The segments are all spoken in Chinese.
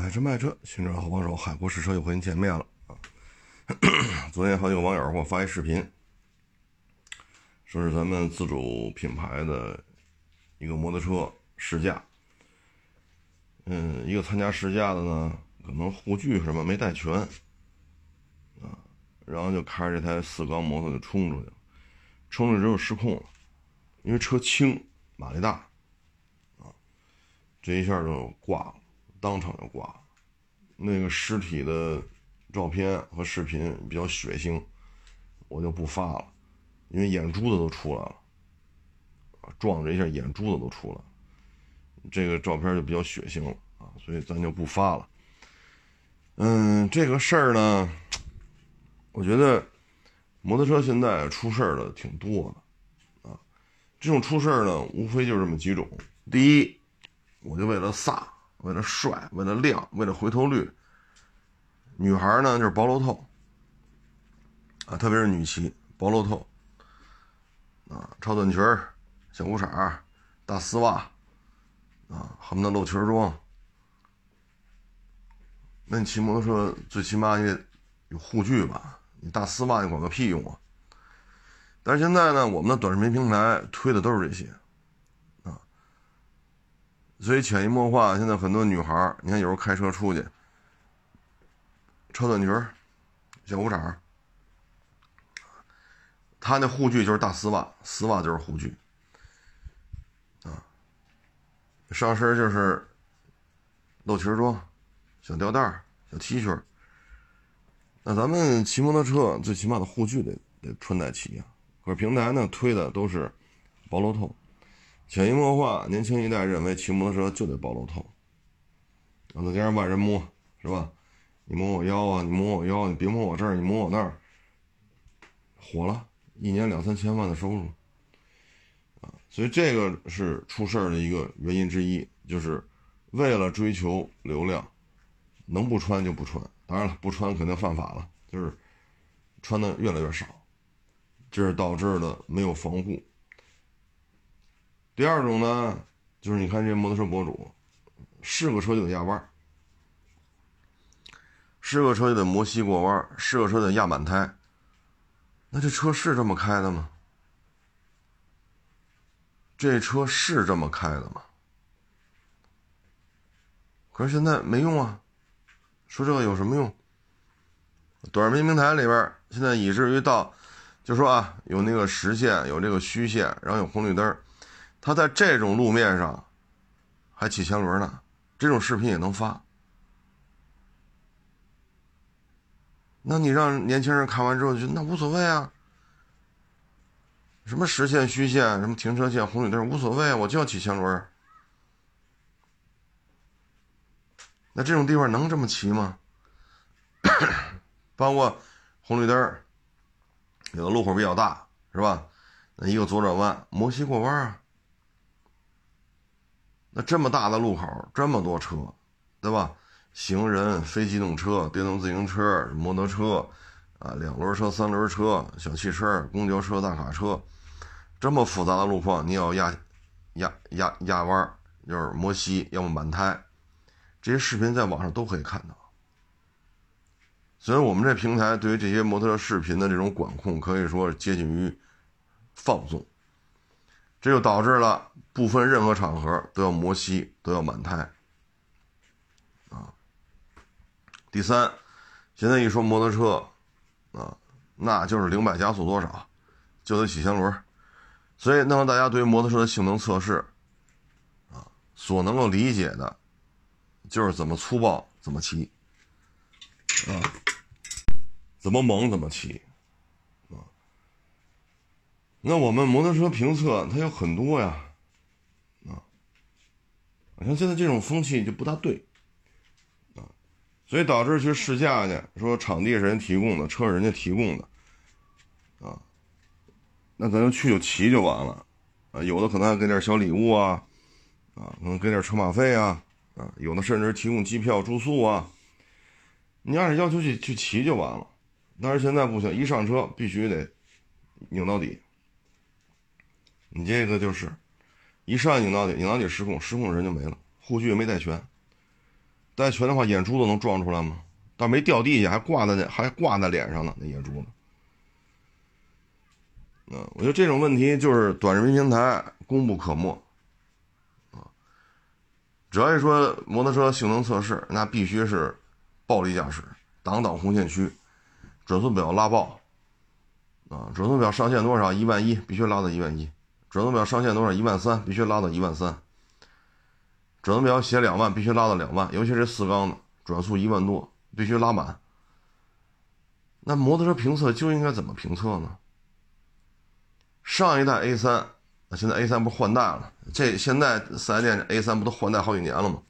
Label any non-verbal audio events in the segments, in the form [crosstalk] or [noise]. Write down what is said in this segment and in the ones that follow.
买车卖车，寻找好帮手，海阔试车又和您见面了啊！[coughs] 昨天好几个网友给我发一视频，说是咱们自主品牌的一个摩托车试驾。嗯，一个参加试驾的呢，可能护具什么没带全啊，然后就开着这台四缸摩托就冲出去了，冲出去之后失控了，因为车轻，马力大啊，这一下就挂了。当场就挂了，那个尸体的照片和视频比较血腥，我就不发了，因为眼珠子都出来了，撞着一下眼珠子都出来了，这个照片就比较血腥了啊，所以咱就不发了。嗯，这个事儿呢，我觉得摩托车现在出事儿的挺多的啊，这种出事儿呢，无非就这么几种，第一，我就为了撒。为了帅，为了亮，为了回头率，女孩呢就是薄露透啊，特别是女骑薄露透啊，超短裙小裤衩大丝袜啊，恨不得露裙装。那你骑摩托车最起码也有护具吧？你大丝袜你管个屁用啊！但是现在呢，我们的短视频平台推的都是这些。所以潜移默化，现在很多女孩你看有时候开车出去，超短裙小裤衩她那护具就是大丝袜，丝袜就是护具，啊，上身就是露脐装、小吊带小 T 恤那咱们骑摩托车最起码的护具得得穿戴齐呀。可是平台呢推的都是薄露透。潜移默化，年轻一代认为骑摩托车就得暴露头，让再加上万人摸，是吧？你摸我腰啊，你摸我腰，你别摸我这儿，你摸我那儿，火了，一年两三千万的收入，啊，所以这个是出事儿的一个原因之一，就是为了追求流量，能不穿就不穿，当然了，不穿肯定犯法了，就是穿的越来越少，这是导致的没有防护。第二种呢，就是你看这摩托车博主，试个车就得压弯试个车就得磨膝过弯试个车得压满胎。那这车是这么开的吗？这车是这么开的吗？可是现在没用啊，说这个有什么用？短视频平台里边现在以至于到，就说啊，有那个实线，有这个虚线，然后有红绿灯他在这种路面上还骑前轮呢，这种视频也能发。那你让年轻人看完之后就那无所谓啊，什么实线虚线，什么停车线红绿灯无所谓，我就要骑前轮。那这种地方能这么骑吗？[coughs] 包括红绿灯，有的路口比较大，是吧？那一个左转弯，摩西过弯啊。那这么大的路口，这么多车，对吧？行人、非机动车、电动自行车、摩托车，啊，两轮车、三轮车、小汽车、公交车、大卡车，这么复杂的路况，你要压压压压弯，就是摩西，要么满胎，这些视频在网上都可以看到。所以，我们这平台对于这些摩托车视频的这种管控，可以说接近于放纵。这就导致了不分任何场合都要磨膝，都要满胎，啊。第三，现在一说摩托车，啊，那就是零百加速多少，就得起前轮，所以那么大家对于摩托车的性能测试，啊，所能够理解的，就是怎么粗暴怎么骑，啊，怎么猛怎么骑。那我们摩托车评测它有很多呀，像现在这种风气就不大对，啊，所以导致去试驾去，说场地是人提供的，车是人家提供的，啊，那咱就去就骑就完了，啊，有的可能还给点小礼物啊，啊，可能给点车马费啊，啊，有的甚至提供机票住宿啊，你按照要求去去骑就完了，但是现在不行，一上车必须得拧到底。你这个就是，一上拧到底，拧到底失控，失控人就没了，护具也没带全，带全的话，眼珠子能撞出来吗？但没掉地下，还挂在那，还挂在脸上呢，那眼珠子。嗯，我觉得这种问题就是短视频平台功不可没。啊，只要一说摩托车性能测试，那必须是暴力驾驶，挡挡红线区，转速表拉爆。啊，转速表上限多少？一万一，必须拉到一万一。转速表上限多少？一万三，必须拉到一万三。转速表写两万，必须拉到两万。尤其是四缸的，转速一万多，必须拉满。那摩托车评测就应该怎么评测呢？上一代 A 三，那现在 A 三不换代了？这现在四 S 店 A 三不都换代好几年了吗？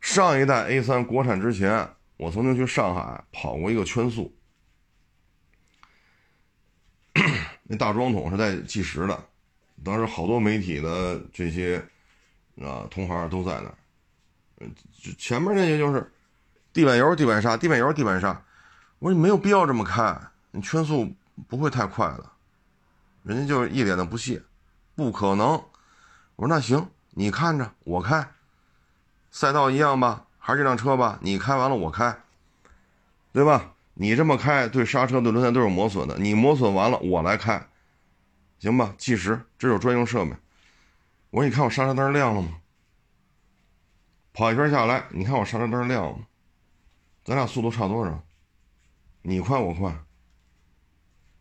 上一代 A 三国产之前，我曾经去上海跑过一个圈速。[coughs] 那大装桶是在计时的，当时好多媒体的这些啊同行都在那儿。嗯，前面那些就是地板油、地板刹、地板油、地板刹。我说你没有必要这么开，你圈速不会太快的。人家就是一脸的不屑，不可能。我说那行，你看着我开，赛道一样吧，还是这辆车吧，你开完了我开，对吧？你这么开，对刹车、对轮胎都有磨损的。你磨损完了，我来开，行吧？计时，这有专用设备。我说，你看我刹车灯亮了吗？跑一圈下来，你看我刹车灯亮了吗？咱俩速度差多少？你快我快。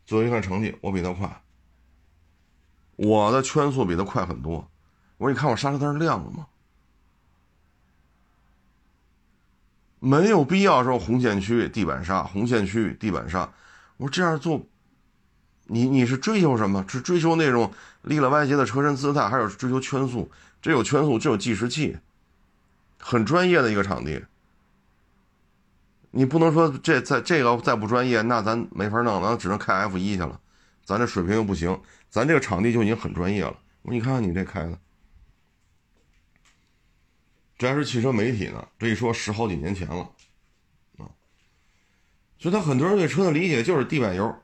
最后一看成绩，我比他快。我的圈速比他快很多。我说，你看我刹车灯亮了吗？没有必要说红线区地板刹，红线区地板刹。我说这样做，你你是追求什么？是追求那种立了歪斜的车身姿态，还是追求圈速？这有圈速，这有计时器，很专业的一个场地。你不能说这在这个再不专业，那咱没法弄，咱只能开 F 一去了。咱这水平又不行，咱这个场地就已经很专业了。我说你看看你这开的。这还是汽车媒体呢，这一说十好几年前了，啊，所以他很多人对车的理解就是地板油，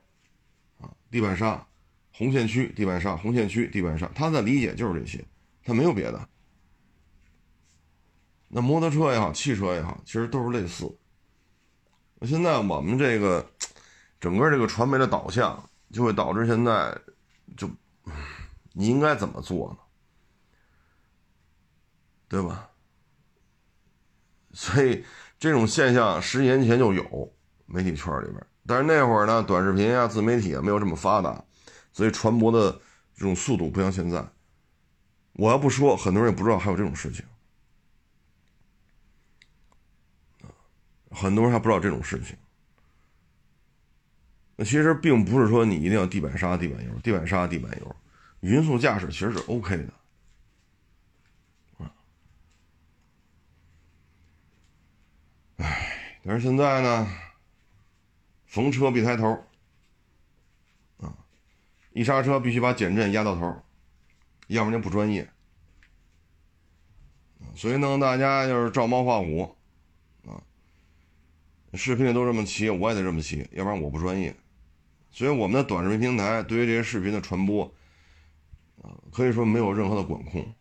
地板上，红线区地板上，红线区地板上，他的理解就是这些，他没有别的。那摩托车也好，汽车也好，其实都是类似。现在我们这个整个这个传媒的导向，就会导致现在就你应该怎么做呢？对吧？所以这种现象十年前就有媒体圈里边，但是那会儿呢，短视频啊、自媒体啊没有这么发达，所以传播的这种速度不像现在。我要不说，很多人也不知道还有这种事情很多人还不知道这种事情。那其实并不是说你一定要地板刹、地板油、地板刹、地板油，匀速驾驶其实是 OK 的。唉，但是现在呢，逢车必抬头，啊，一刹车必须把减震压到头，要不然就不专业。所以弄大家就是照猫画虎，啊，视频里都这么骑，我也得这么骑，要不然我不专业。所以我们的短视频平台对于这些视频的传播，啊，可以说没有任何的管控，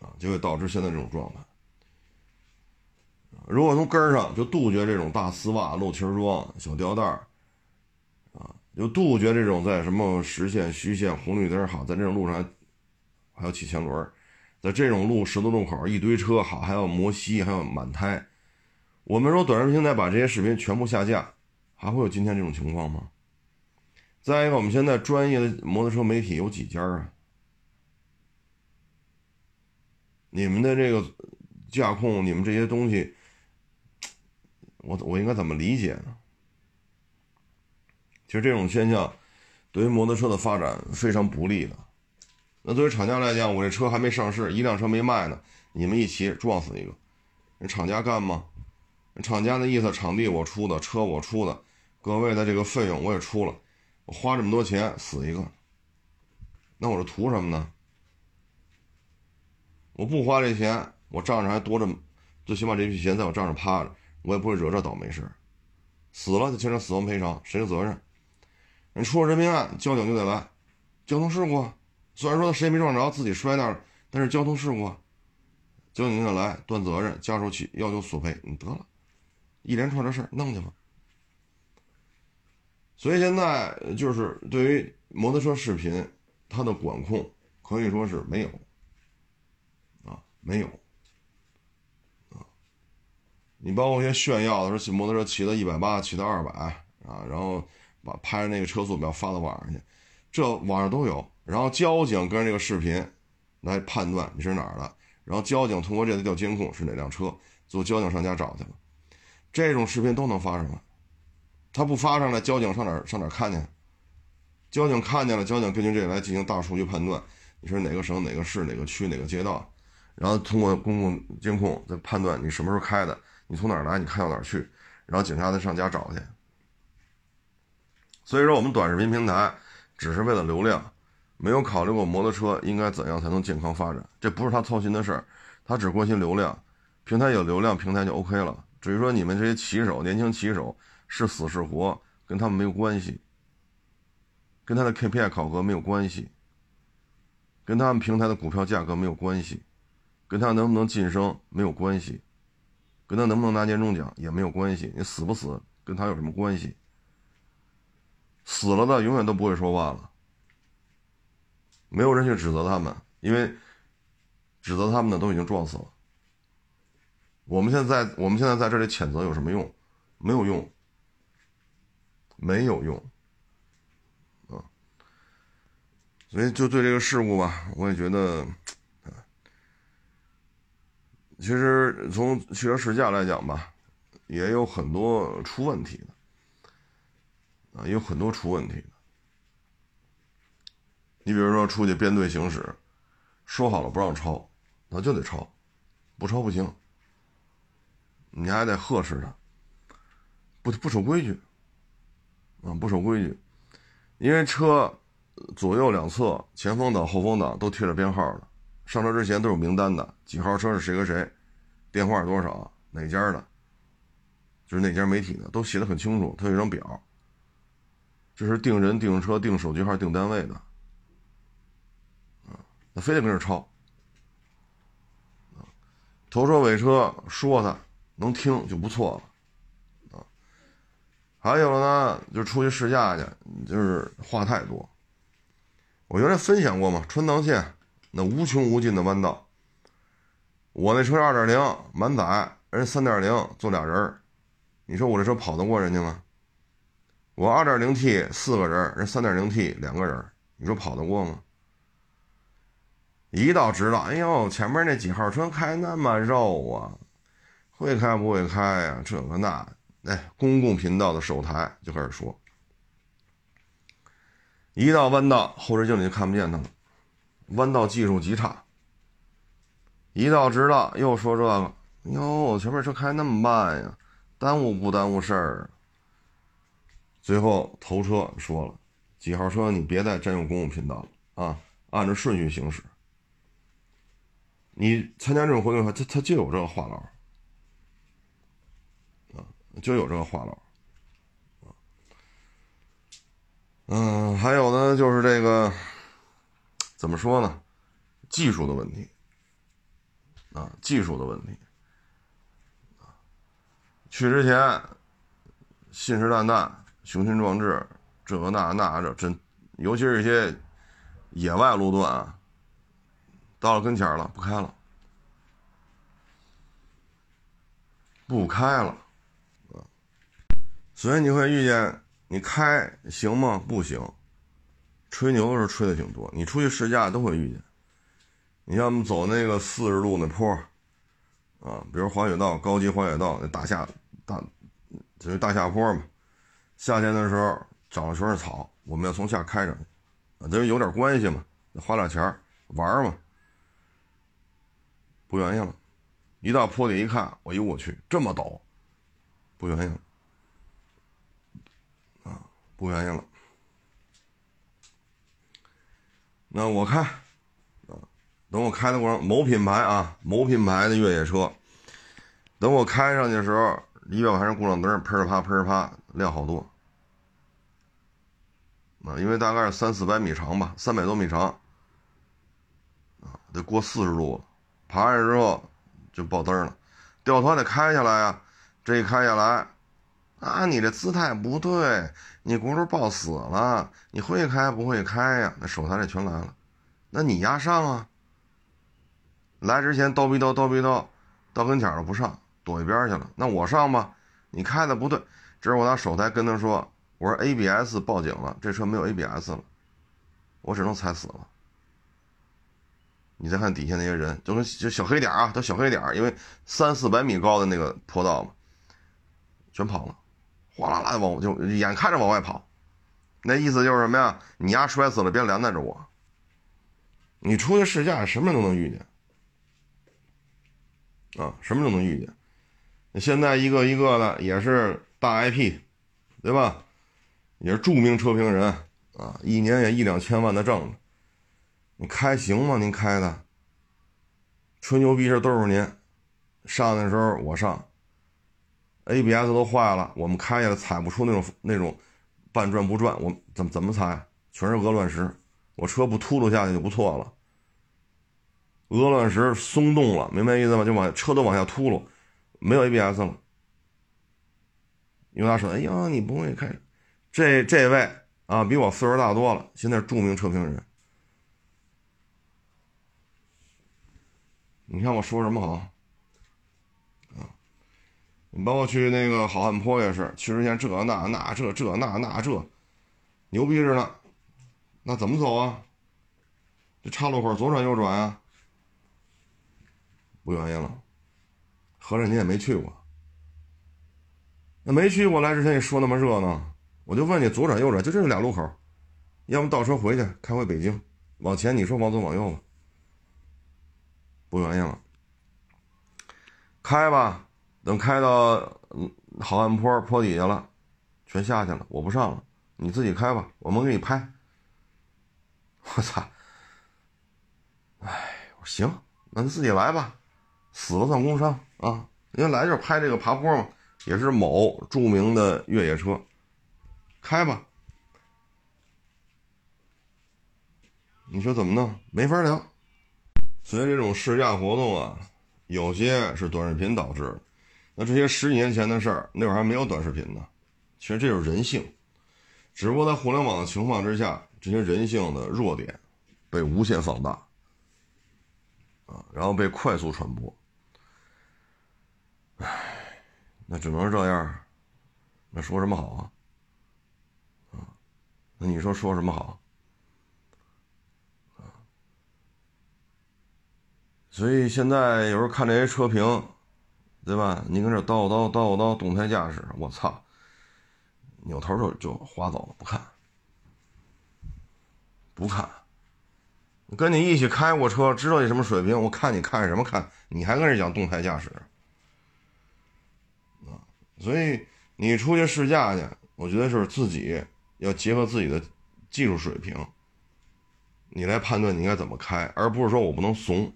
啊，就会导致现在这种状态。如果从根儿上就杜绝这种大丝袜、露脐装、小吊带儿，啊，就杜绝这种在什么实线、虚线、红绿灯好，在这种路上还要起前轮，在这种路十字路口一堆车好，还要磨膝，还要满胎。我们说短视频平台把这些视频全部下架，还会有今天这种情况吗？再一个，我们现在专业的摩托车媒体有几家啊？你们的这个驾控，你们这些东西。我我应该怎么理解呢？其实这种现象对于摩托车的发展非常不利的。那作为厂家来讲，我这车还没上市，一辆车没卖呢，你们一骑撞死一个，人厂家干吗？厂家的意思，场地我出的，车我出的，各位的这个费用我也出了，我花这么多钱死一个，那我是图什么呢？我不花这钱，我账上还多着，最起码这笔钱在我账上趴着。我也不会惹这倒霉事死了就牵扯死亡赔偿，谁的责任？你出了人命案，交警就得来。交通事故，虽然说谁也没撞着，自己摔那儿，但是交通事故啊，交警就得来断责任，家属起要求索赔，你得了，一连串的事儿弄去吧。所以现在就是对于摩托车视频，它的管控可以说是没有，啊，没有，你包括一些炫耀的说骑摩托车骑到一百八，骑到二百啊，然后把拍那个车速表发到网上去，这网上都有。然后交警跟这个视频来判断你是哪儿的，然后交警通过这个调监控是哪辆车，最后交警上家找去了，这种视频都能发上来。他不发上来，交警上哪上哪看去？交警看见了，交警根据这个来进行大数据判断，你是哪个省、哪个市、哪个区、哪个街道，然后通过公共监控再判断你什么时候开的，你从哪儿来，你开到哪儿去，然后警察再上家找去。所以说，我们短视频平台只是为了流量。没有考虑过摩托车应该怎样才能健康发展，这不是他操心的事儿，他只关心流量。平台有流量，平台就 OK 了。至于说你们这些骑手、年轻骑手是死是活，跟他们没有关系，跟他的 KPI 考核没有关系，跟他们平台的股票价格没有关系，跟他能不能晋升没有关系，跟他能不能拿年终奖也没有关系。你死不死跟他有什么关系？死了的永远都不会说话了。没有人去指责他们，因为指责他们的都已经撞死了。我们现在我们现在在这里谴责有什么用？没有用，没有用，啊！所以就对这个事故吧，我也觉得，其实从汽车试驾来讲吧，也有很多出问题的，啊，有很多出问题的。你比如说出去编队行驶，说好了不让超，那就得超，不超不行。你还得呵斥他，不不守规矩，啊不守规矩，因为车左右两侧前风挡后风挡都贴着编号的，上车之前都有名单的，几号车是谁和谁，电话是多少哪家的，就是哪家媒体的都写的很清楚，他有一张表，这是定人定车定手机号定单位的。那非得跟这超，头车尾车说他能听就不错了，啊，还有呢，就出去试驾去，就是话太多。我原来分享过嘛，川藏线那无穷无尽的弯道，我那车二点零满载，人三点零坐俩人你说我这车跑得过人家吗？我二点零 T 四个人，人三点零 T 两个人，你说跑得过吗？一到直道，哎呦，前面那几号车开那么肉啊，会开不会开呀？这个那，哎，公共频道的首台就开始说，一到弯道，后视镜里就看不见他了，弯道技术极差。一到直道，又说这个，哟，前面车开那么慢呀，耽误不耽误事儿？最后头车说了，几号车你别再占用公共频道了啊，按照顺序行驶。你参加这种活动的话，他他就有这个话痨，啊，就有这个话痨，嗯，还有呢，就是这个怎么说呢？技术的问题，啊，技术的问题，去之前信誓旦旦、雄心壮志，这个那那这真，尤其是一些野外路段啊。到了跟前了，不开了，不开了，所以你会遇见，你开行吗？不行，吹牛的时候吹的挺多。你出去试驾都会遇见。你像我们走那个四十度那坡，啊，比如滑雪道、高级滑雪道那大下大，就是大下坡嘛。夏天的时候长的全是草，我们要从下开上去，啊，这有点关系嘛，花点钱玩嘛。不愿意了，一到坡底一看，哎呦我去，这么陡，不愿意了，啊，不愿意了。那我开，啊，等我开的过程，某品牌啊，某品牌的越野车，等我开上去的时候，仪表盘上故障灯喷啪喷啪亮好多，啊，因为大概是三四百米长吧，三百多米长，啊，得过四十度了。爬上去之后，就爆灯了，掉头还得开下来呀，这一开下来，啊，你这姿态不对，你轱辘抱死了，你会开不会开呀？那手台这全来了，那你压上啊？来之前叨逼叨叨逼叨，到跟前了不上，躲一边去了，那我上吧，你开的不对，这是我拿手台跟他说，我说 ABS 报警了，这车没有 ABS 了，我只能踩死了。你再看底下那些人，就跟就小黑点啊，都小黑点因为三四百米高的那个坡道嘛，全跑了，哗啦啦的往就眼看着往外跑，那意思就是什么呀？你丫摔死了，别连带着我。你出去试驾，什么都能遇见，啊，什么都能遇见。现在一个一个的也是大 IP，对吧？也是著名车评人啊，一年也一两千万的挣。你开行吗？您开的，吹牛逼是都是您，上的时候我上，ABS 都坏了，我们开下来踩不出那种那种半转不转，我怎么怎么踩？全是鹅卵石，我车不秃噜下去就不错了。鹅卵石松动了，明白意思吗？就往车都往下秃噜，没有 ABS 了。有他说：“哎呀，你不会开，这这位啊，比我岁数大多了，现在著名车评人。”你看我说什么好？你包括去那个好汉坡也是，去之前这那那这这那那这，牛逼着呢。那怎么走啊？这岔路口左转右转啊？不愿意了，合着你也没去过。那没去过来之前你说那么热闹，我就问你左转右转就这俩路口，要么倒车回去开回北京，往前你说往左往右吧。不愿意了，开吧，等开到好汉坡坡底下了，全下去了，我不上了，你自己开吧，我们给你拍。[laughs] 我操！哎，我行，那你自己来吧，死了算工伤啊！因为来这拍这个爬坡嘛，也是某著名的越野车，开吧。你说怎么弄？没法聊。所以这种试驾活动啊，有些是短视频导致。那这些十几年前的事儿，那会儿还没有短视频呢。其实这就是人性，只不过在互联网的情况之下，这些人性的弱点被无限放大啊，然后被快速传播。唉，那只能是这样，那说什么好啊？啊，那你说说什么好？所以现在有时候看这些车评，对吧？你跟这叨叨叨叨动态驾驶，我操！扭头就就划走了，不看，不看。跟你一起开过车，知道你什么水平？我看你看什么看？你还跟人讲动态驾驶啊？所以你出去试驾去，我觉得是自己要结合自己的技术水平，你来判断你应该怎么开，而不是说我不能怂。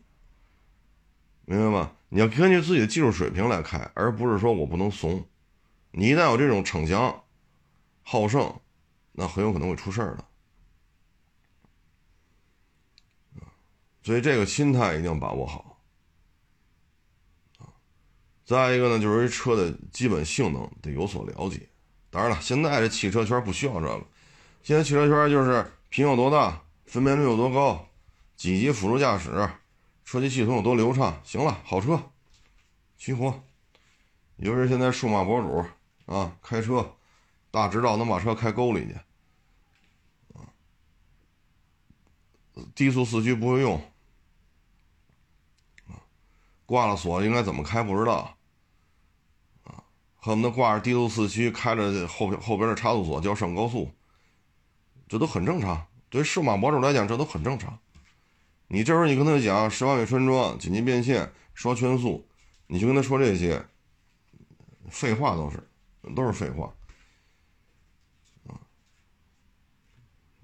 明白吗？你要根据自己的技术水平来开，而不是说我不能怂。你一旦有这种逞强、好胜，那很有可能会出事儿的。所以这个心态一定要把握好。再一个呢，就是车的基本性能得有所了解。当然了，现在这汽车圈不需要这个，现在汽车圈就是屏有多大，分辨率有多高，几级辅助驾驶。车机系统有多流畅？行了，好车，齐活。尤其是现在数码博主啊，开车大直道能把车开沟里去，啊，低速四驱不会用，啊，挂了锁应该怎么开不知道，啊，恨不得挂着低速四驱开着后边后边的差速锁就要上高速，这都很正常。对数码博主来讲，这都很正常。你这时候你跟他讲十万米穿桩、紧急变线、刷圈速，你就跟他说这些，废话都是，都是废话。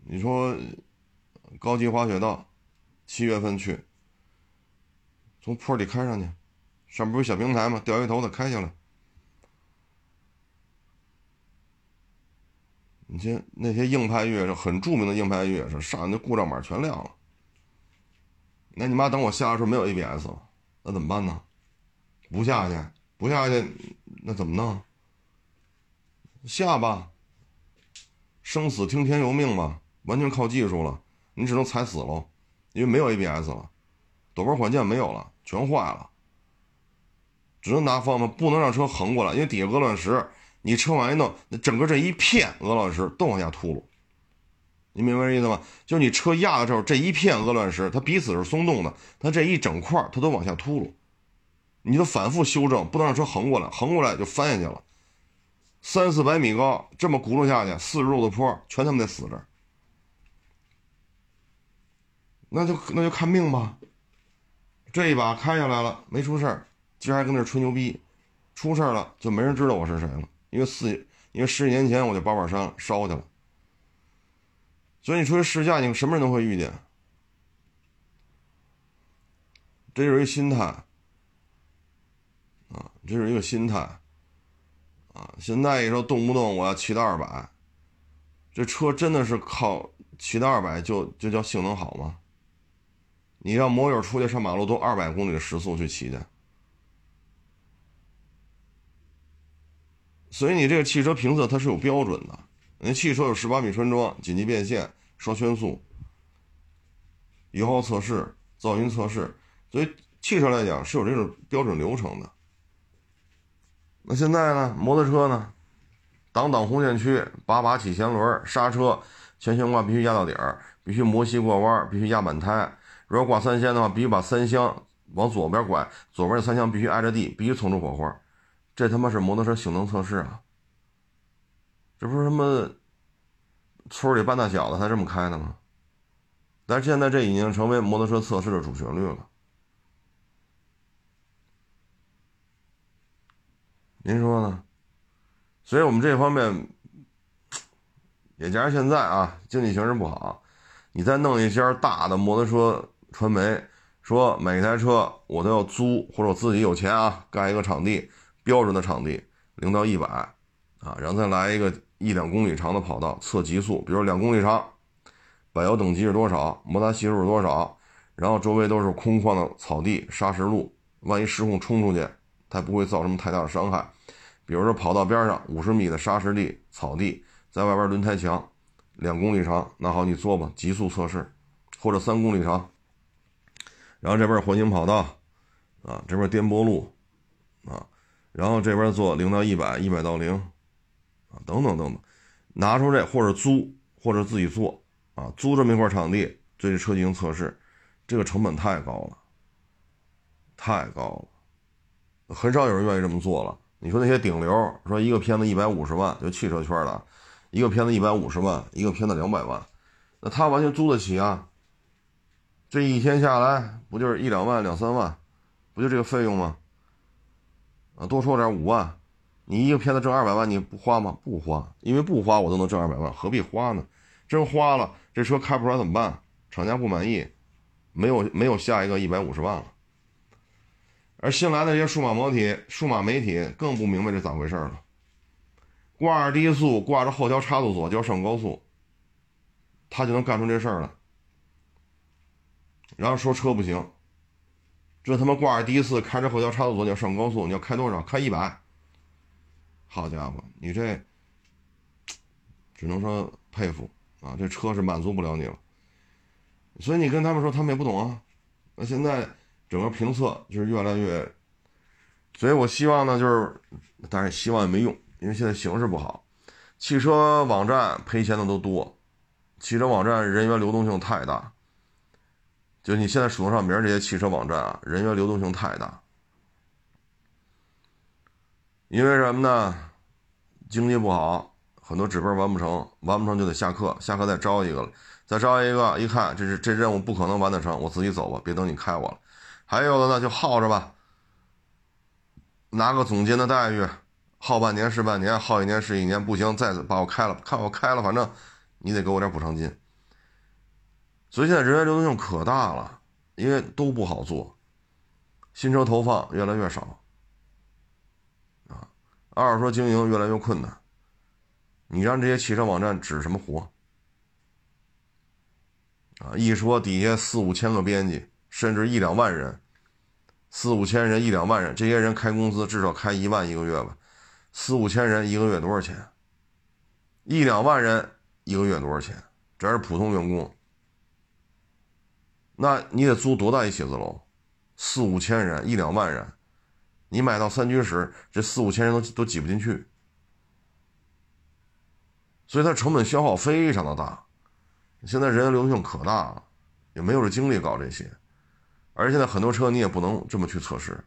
你说高级滑雪道，七月份去，从坡里开上去，上不是小平台吗？掉一头子开下来。你这那些硬派越野，很著名的硬派越野车，上那故障码全亮了。那你妈等我下的时候没有 ABS 了，那怎么办呢？不下去，不下去，那怎么弄？下吧，生死听天由命吧，完全靠技术了，你只能踩死喽，因为没有 ABS 了，陡坡缓降没有了，全坏了，只能拿方向盘，不能让车横过来，因为底下鹅卵石，你车往一弄，那整个这一片鹅卵石都往下秃噜。你明白这意思吗？就是你车压的时候，这一片鹅卵石，它彼此是松动的，它这一整块它都往下秃噜，你得反复修正，不能让车横过来，横过来就翻下去了。三四百米高，这么轱辘下去，四十度的坡，全他妈得死这儿。那就那就看命吧。这一把开下来了，没出事儿，今儿还跟那吹牛逼，出事儿了就没人知道我是谁了，因为四因为十几年前我就把把山烧去了。所以你出去试驾，你什么人都会遇见，这就是一心态，啊，这是一个心态，啊，现在一说动不动我要骑到二百，这车真的是靠骑到二百就就叫性能好吗？你让摩友出去上马路都二百公里的时速去骑去，所以你这个汽车评测它是有标准的。那汽车有十八米穿桩、紧急变线、双圈速、油耗测试、噪音测试，所以汽车来讲是有这种标准流程的。那现在呢？摩托车呢？挡挡红线区，把把起前轮，刹车前悬挂必须压到底儿，必须磨西过弯，必须压满胎。如果挂三厢的话，必须把三厢往左边拐，左边的三厢必须挨着地，必须冲出火花。这他妈是摩托车性能测试啊！这不是他妈村里半大小子才这么开的吗？但是现在这已经成为摩托车测试的主旋律了。您说呢？所以我们这方面，也加上现在啊，经济形势不好，你再弄一家大的摩托车传媒，说每台车我都要租，或者我自己有钱啊，盖一个场地，标准的场地，零到一百啊，然后再来一个。一两公里长的跑道测极速，比如两公里长，柏油等级是多少，摩擦系数是多少，然后周围都是空旷的草地、砂石路，万一失控冲出去，它不会造成太大的伤害。比如说跑道边上五十米的砂石地、草地，在外边轮胎墙，两公里长，那好，你做吧，极速测试，或者三公里长，然后这边环形跑道，啊，这边颠簸路，啊，然后这边做零到一百，一百到零。啊，等等等等，拿出这或者租或者自己做啊，租这么一块场地对这车进行测试，这个成本太高了，太高了，很少有人愿意这么做了。你说那些顶流，说一个片子一百五十万，就汽车圈的，一个片子一百五十万，一个片子两百万，那他完全租得起啊。这一天下来不就是一两万两三万，不就这个费用吗？啊，多说点五万。你一个片子挣二百万，你不花吗？不花，因为不花我都能挣二百万，何必花呢？真花了，这车开不出来怎么办？厂家不满意，没有没有下一个一百五十万了。而新来的这些数码媒体、数码媒体更不明白这咋回事了，挂着低速，挂着后桥差速锁就要上高速，他就能干出这事儿来，然后说车不行，这他妈挂着低速，开着后桥差速锁就要上高速，你要开多少？开一百。好家伙，你这只能说佩服啊！这车是满足不了你了，所以你跟他们说，他们也不懂啊。那现在整个评测就是越来越，所以我希望呢，就是，但是希望也没用，因为现在形势不好，汽车网站赔钱的都多，汽车网站人员流动性太大，就你现在数得上名这些汽车网站啊，人员流动性太大。因为什么呢？经济不好，很多指标完不成，完不成就得下课，下课再招一个了，再招一个，一看这是这任务不可能完得成，我自己走吧，别等你开我了。还有的呢，就耗着吧，拿个总监的待遇，耗半年是半年，耗一年是一年，不行再把我开了，看我开了，反正你得给我点补偿金。所以现在人员流动性可大了，因为都不好做，新车投放越来越少。二是说经营越来越困难，你让这些汽车网站指什么活？啊，一说底下四五千个编辑，甚至一两万人，四五千人、一两万人，这些人开工资至少开一万一个月吧，四五千人一个月多少钱？一两万人一个月多少钱？这是普通员工。那你得租多大一写字楼？四五千人、一两万人，你买到三居室，这四五千人都都挤不进去，所以它成本消耗非常的大。现在人流动性可大了，也没有这精力搞这些。而且现在很多车你也不能这么去测试，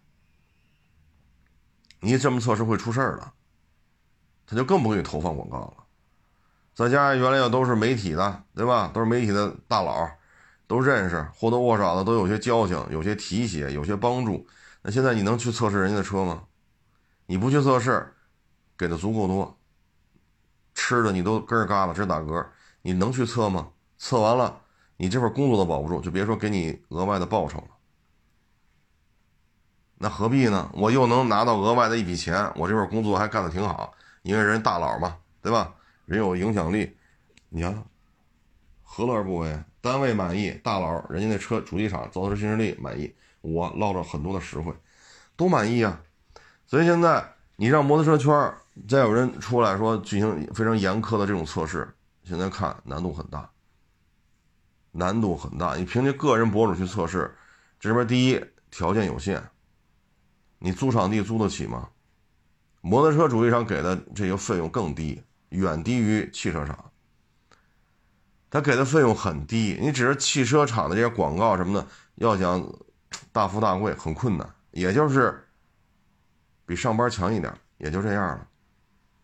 你这么测试会出事儿的，他就更不给你投放广告了。再加上原来要都是媒体的，对吧？都是媒体的大佬，都认识，或多或少的都有些交情，有些提携，有些帮助。那现在你能去测试人家的车吗？你不去测试，给的足够多，吃的你都根儿嘎巴直打嗝，你能去测吗？测完了，你这份工作都保不住，就别说给你额外的报酬了。那何必呢？我又能拿到额外的一笔钱，我这份工作还干得挺好，因为人大佬嘛，对吧？人有影响力，你想想，何乐而不为？单位满意，大佬人家那车主机厂造车新势力满意，我捞着很多的实惠，都满意啊。所以现在你让摩托车圈再有人出来说进行非常严苛的这种测试，现在看难度很大，难度很大。你凭借个人博主去测试，这边第一条件有限。你租场地租得起吗？摩托车主机厂给的这个费用更低，远低于汽车厂。他给的费用很低，你只是汽车厂的这些广告什么的，要想大富大贵很困难，也就是比上班强一点，也就这样了。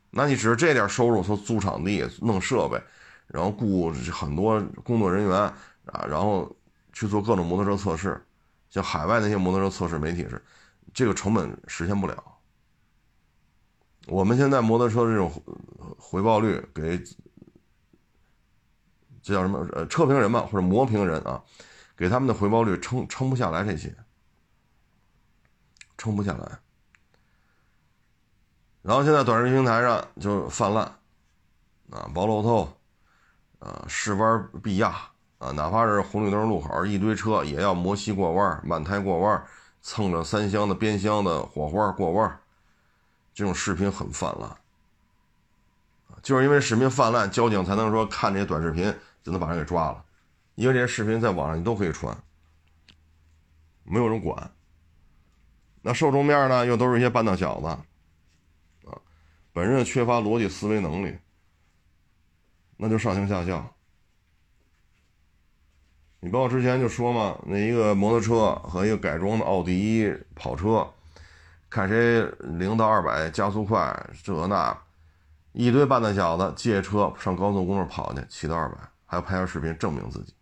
那你只是这点收入，从租场地、弄设备，然后雇很多工作人员啊，然后去做各种摩托车测试，像海外那些摩托车测试媒体是。这个成本实现不了。我们现在摩托车这种回报率，给这叫什么？呃，车评人嘛，或者磨评人啊，给他们的回报率撑撑不下来，这些撑不下来。然后现在短视频平台上就泛滥啊，包露透，啊，试弯必压啊，哪怕是红绿灯路口，一堆车也要摩西过弯，满胎过弯。蹭着三厢的边箱的火花过弯这种视频很泛滥就是因为视频泛滥，交警才能说看这些短视频就能把人给抓了，因为这些视频在网上你都可以传，没有人管。那受众面呢，又都是一些半大小子，啊，本身缺乏逻辑思维能力，那就上行下效。你包括之前就说嘛，那一个摩托车和一个改装的奥迪跑车，看谁零到二百加速快，这那一堆半大小子借车上高速公路跑去，骑到二百，还要拍个视频证明自己。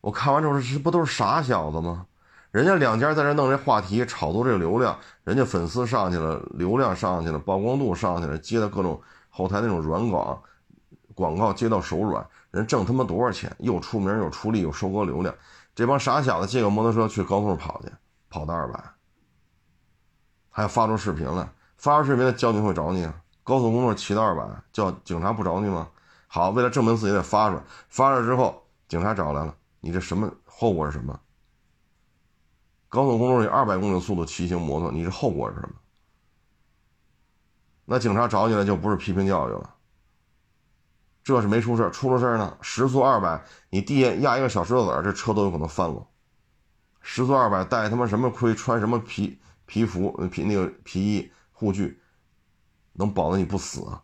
我看完之后，这不都是傻小子吗？人家两家在这弄这话题，炒作这个流量，人家粉丝上去了，流量上去了，曝光度上去了，接的各种后台那种软广广告，接到手软。人挣他妈多少钱？又出名又出力又收割流量，这帮傻小子借个摩托车去高速跑去，跑到二百，还要发出视频来，发出视频的交警会找你啊？高速公路骑到二百，叫警察不找你吗？好，为了证明自己得发出来，发出来之后警察找来了，你这什么后果是什么？高速公路以二百公里速度骑行摩托，你这后果是什么？那警察找你了就不是批评教育了。这是没出事出了事呢。时速二百，你地下压一个小石头子儿，这车都有可能翻了。时速二百，戴他妈什么盔，穿什么皮皮服、皮那个皮衣护具，能保证你不死啊？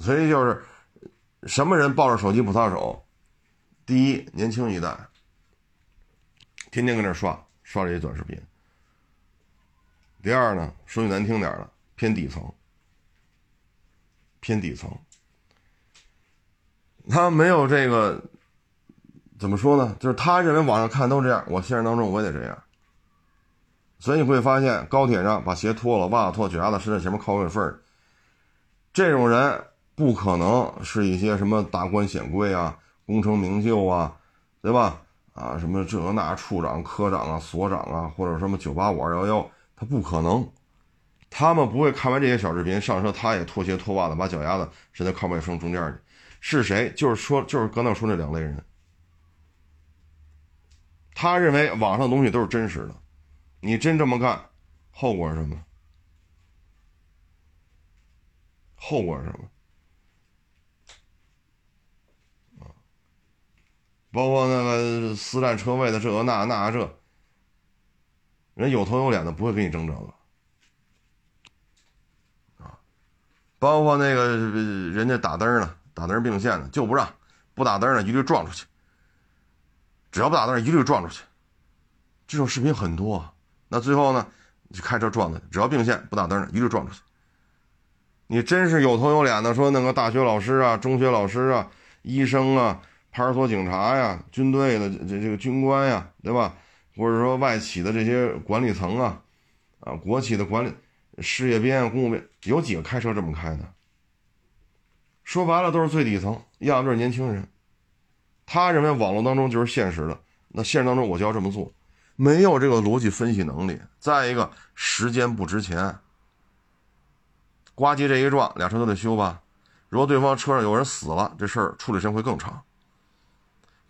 所以就是，什么人抱着手机不撒手？第一，年轻一代，天天跟那刷刷这些短视频。第二呢，说句难听点的，偏底层。偏底层，他没有这个，怎么说呢？就是他认为网上看都这样，我现实当中我也得这样。所以你会发现，高铁上把鞋脱了，袜子脱，脚丫子伸在前面靠位缝儿，这种人不可能是一些什么达官显贵啊、功成名就啊，对吧？啊，什么这那处长、科长啊、所长啊，或者什么九八五二幺幺，他不可能。他们不会看完这些小视频上车，他也脱鞋脱袜子，把脚丫子伸在靠背声中间去。是谁？就是说，就是刚才说那两类人。他认为网上东西都是真实的，你真这么干，后果是什么？后果是什么？包括那个私占车位的这个那那这，人有头有脸的不会跟你争这个，啊，包括那个人家打灯呢，打灯并线的就不让，不打灯呢一律撞出去，只要不打灯一律撞出去，这种视频很多，那最后呢，就开车撞的，只要并线不打灯一律撞出去。你真是有头有脸的说那个大学老师啊、中学老师啊、医生啊。派出所警察呀，军队的这这个军官呀，对吧？或者说外企的这些管理层啊，啊，国企的管理事业编、公务编，有几个开车这么开的？说白了都是最底层，要么就是年轻人。他认为网络当中就是现实的，那现实当中我就要这么做，没有这个逻辑分析能力。再一个，时间不值钱，呱唧这一撞，俩车都得修吧？如果对方车上有人死了，这事儿处理时间会更长。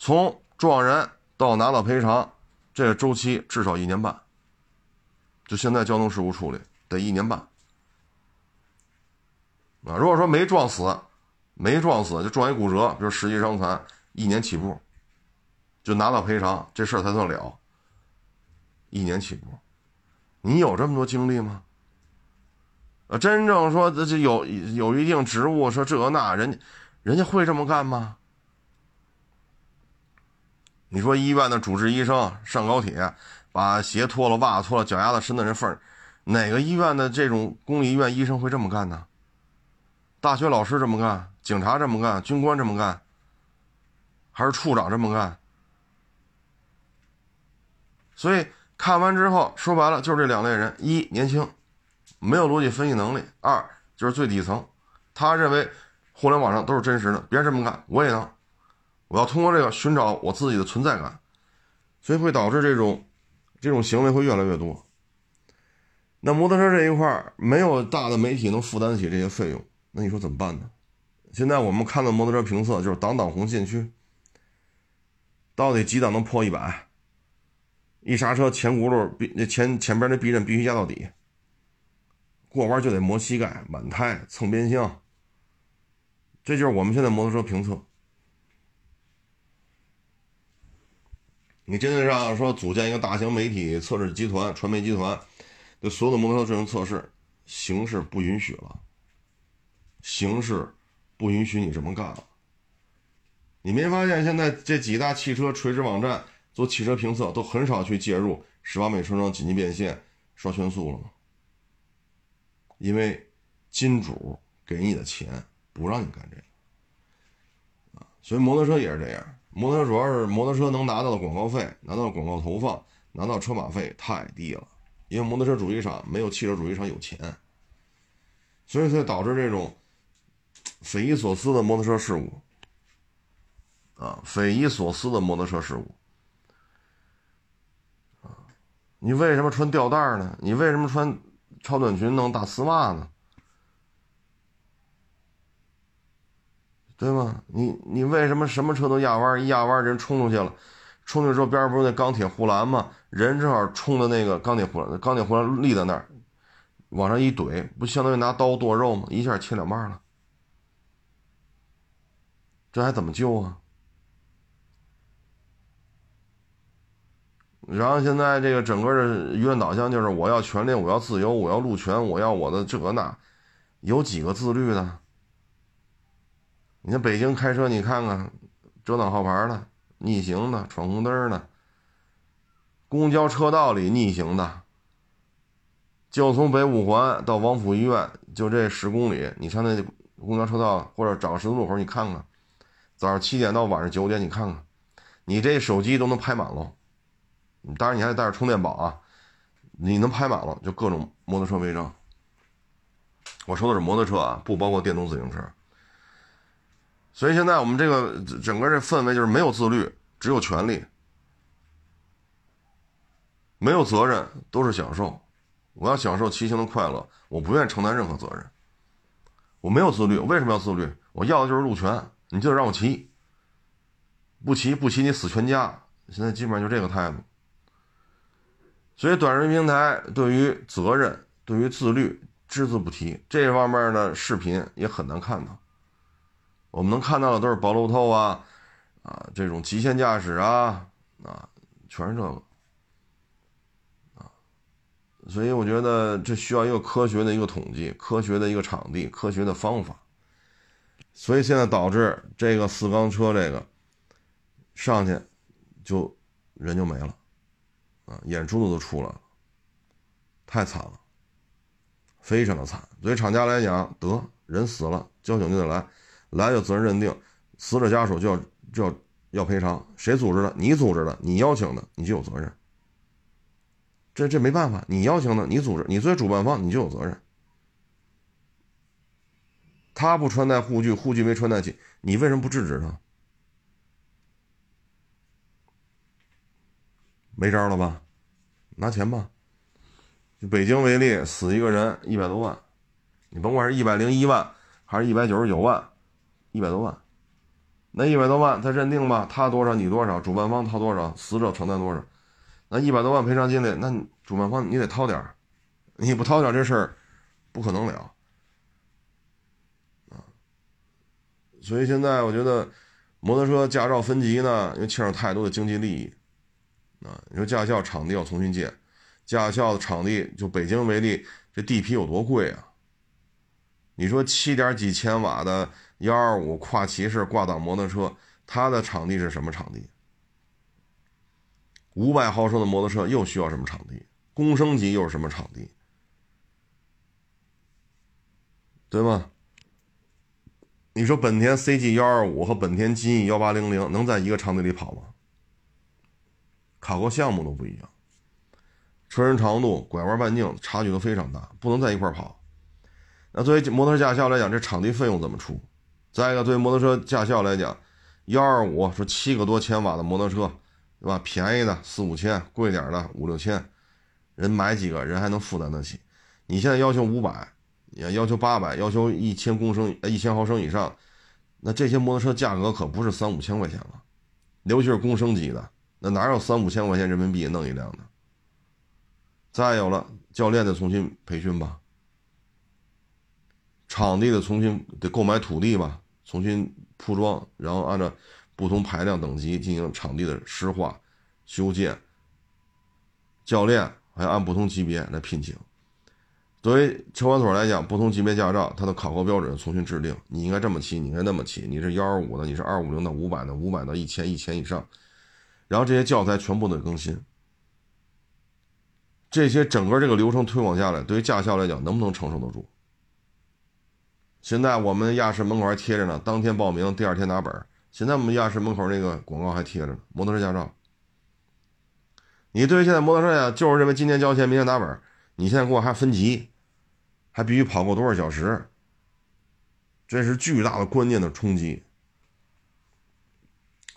从撞人到拿到赔偿，这个周期至少一年半。就现在交通事故处理得一年半啊！如果说没撞死，没撞死就撞一骨折，比如十级伤残，一年起步就拿到赔偿，这事儿才算了。一年起步，你有这么多精力吗？啊，真正说这这有有一定职务，说这那人家人家会这么干吗？你说医院的主治医生上高铁，把鞋脱了、袜子脱了、脚丫子伸到人缝，哪个医院的这种公立医院医生会这么干呢？大学老师这么干，警察这么干，军官这么干，还是处长这么干？所以看完之后，说白了就是这两类人：一年轻，没有逻辑分析能力；二就是最底层，他认为互联网上都是真实的，别人这么干，我也能。我要通过这个寻找我自己的存在感，所以会导致这种这种行为会越来越多。那摩托车这一块没有大的媒体能负担得起这些费用，那你说怎么办呢？现在我们看到摩托车评测就是挡挡红线区，到底几档能破一百？一刹车前轱辘那前前边那避震必须压到底，过弯就得磨膝盖，满胎蹭边箱，这就是我们现在摩托车评测。你真的让说组建一个大型媒体测试集团、传媒集团，对所有的摩托车进行测试，形势不允许了。形势不允许你这么干了。你没发现现在这几大汽车垂直网站做汽车评测都很少去介入十八米车窗紧急变线、刷圈速了吗？因为金主给你的钱不让你干这个啊，所以摩托车也是这样。摩托车主要是摩托车能拿到的广告费，拿到广告投放，拿到车马费太低了，因为摩托车主机厂没有汽车主机厂有钱，所以才导致这种匪夷所思的摩托车事故啊，匪夷所思的摩托车事故啊，你为什么穿吊带呢？你为什么穿超短裙弄大丝袜呢？对吗？你你为什么什么车都压弯？一压弯人冲出去了，冲出去之后边上不是那钢铁护栏吗？人正好冲的那个钢铁护栏，钢铁护栏立在那儿，往上一怼，不相当于拿刀剁肉吗？一下切两半了，这还怎么救啊？然后现在这个整个的舆论导向就是我要权利，我要自由，我要路权，我要我的这个那，有几个自律的？你看北京开车，你看看，遮挡号牌的、逆行的、闯红灯的，公交车道里逆行的，就从北五环到王府医院，就这十公里，你上那公交车道或者找个十字路口，你看看，早上七点到晚上九点，你看看，你这手机都能拍满了，当然你还得带着充电宝啊，你能拍满了，就各种摩托车违章。我说的是摩托车啊，不包括电动自行车。所以现在我们这个整个这氛围就是没有自律，只有权利，没有责任，都是享受。我要享受骑行的快乐，我不愿意承担任何责任。我没有自律，为什么要自律？我要的就是路权，你就得让我骑，不骑不骑你死全家，现在基本上就这个态度。所以短视频平台对于责任、对于自律只字不提，这方面的视频也很难看到。我们能看到的都是包路透啊，啊，这种极限驾驶啊，啊，全是这个。啊所以我觉得这需要一个科学的一个统计，科学的一个场地，科学的方法。所以现在导致这个四缸车这个上去就人就没了，啊，眼珠子都出来了，太惨了，非常的惨。所以厂家来讲，得人死了，交警就得来，来就责任认定，死者家属就要就要要赔偿。谁组织的？你组织的，你邀请的，你就有责任。这这没办法，你邀请的，你组织，你作为主办方，你就有责任。他不穿戴护具，护具没穿戴起，你为什么不制止他？没招了吧？拿钱吧。就北京为例，死一个人一百多万，你甭管是一百零一万还是一百九十九万，一百多万，那一百多万他认定吧，他多少你多少，主办方掏多少，死者承担多少。那一百多万赔偿金里，那主办方你得掏点儿，你不掏点儿这事儿不可能了啊！所以现在我觉得摩托车驾照分级呢，因为牵扯太多的经济利益啊。你说驾校场地要重新建，驾校的场地就北京为例，这地皮有多贵啊？你说七点几千瓦的幺二五跨骑式挂档摩托车，它的场地是什么场地？五百毫升的摩托车又需要什么场地？公升级又是什么场地？对吗？你说本田 CG 幺二五和本田金翼幺八零零能在一个场地里跑吗？考过项目都不一样，车身长度、拐弯半径差距都非常大，不能在一块跑。那作为摩托车驾校来讲，这场地费用怎么出？再一个，对摩托车驾校来讲，幺二五说七个多千瓦的摩托车。对吧？便宜的四五千，贵点的五六千，人买几个人还能负担得起？你现在要求五百，也要求八百，要求一千公升、一千毫升以上，那这些摩托车价格可不是三五千块钱了，尤其是公升级的，那哪有三五千块钱人民币弄一辆的？再有了，教练得重新培训吧，场地的重新得购买土地吧，重新铺装，然后按照。不同排量等级进行场地的湿化、修建，教练还要按不同级别来聘请。作为车管所来讲，不同级别驾照它的考核标准重新制定，你应该这么骑，你应该那么骑，你是幺二五的，你是二五零的五百的，五百到一千，一千以上，然后这些教材全部得更新。这些整个这个流程推广下来，对于驾校来讲，能不能承受得住？现在我们亚视门口还贴着呢，当天报名，第二天拿本儿。现在我们亚视门口那个广告还贴着呢，摩托车驾照。你对于现在摩托车呀，就是认为今天交钱，明天拿本你现在给我还分级，还必须跑过多少小时？这是巨大的观念的冲击。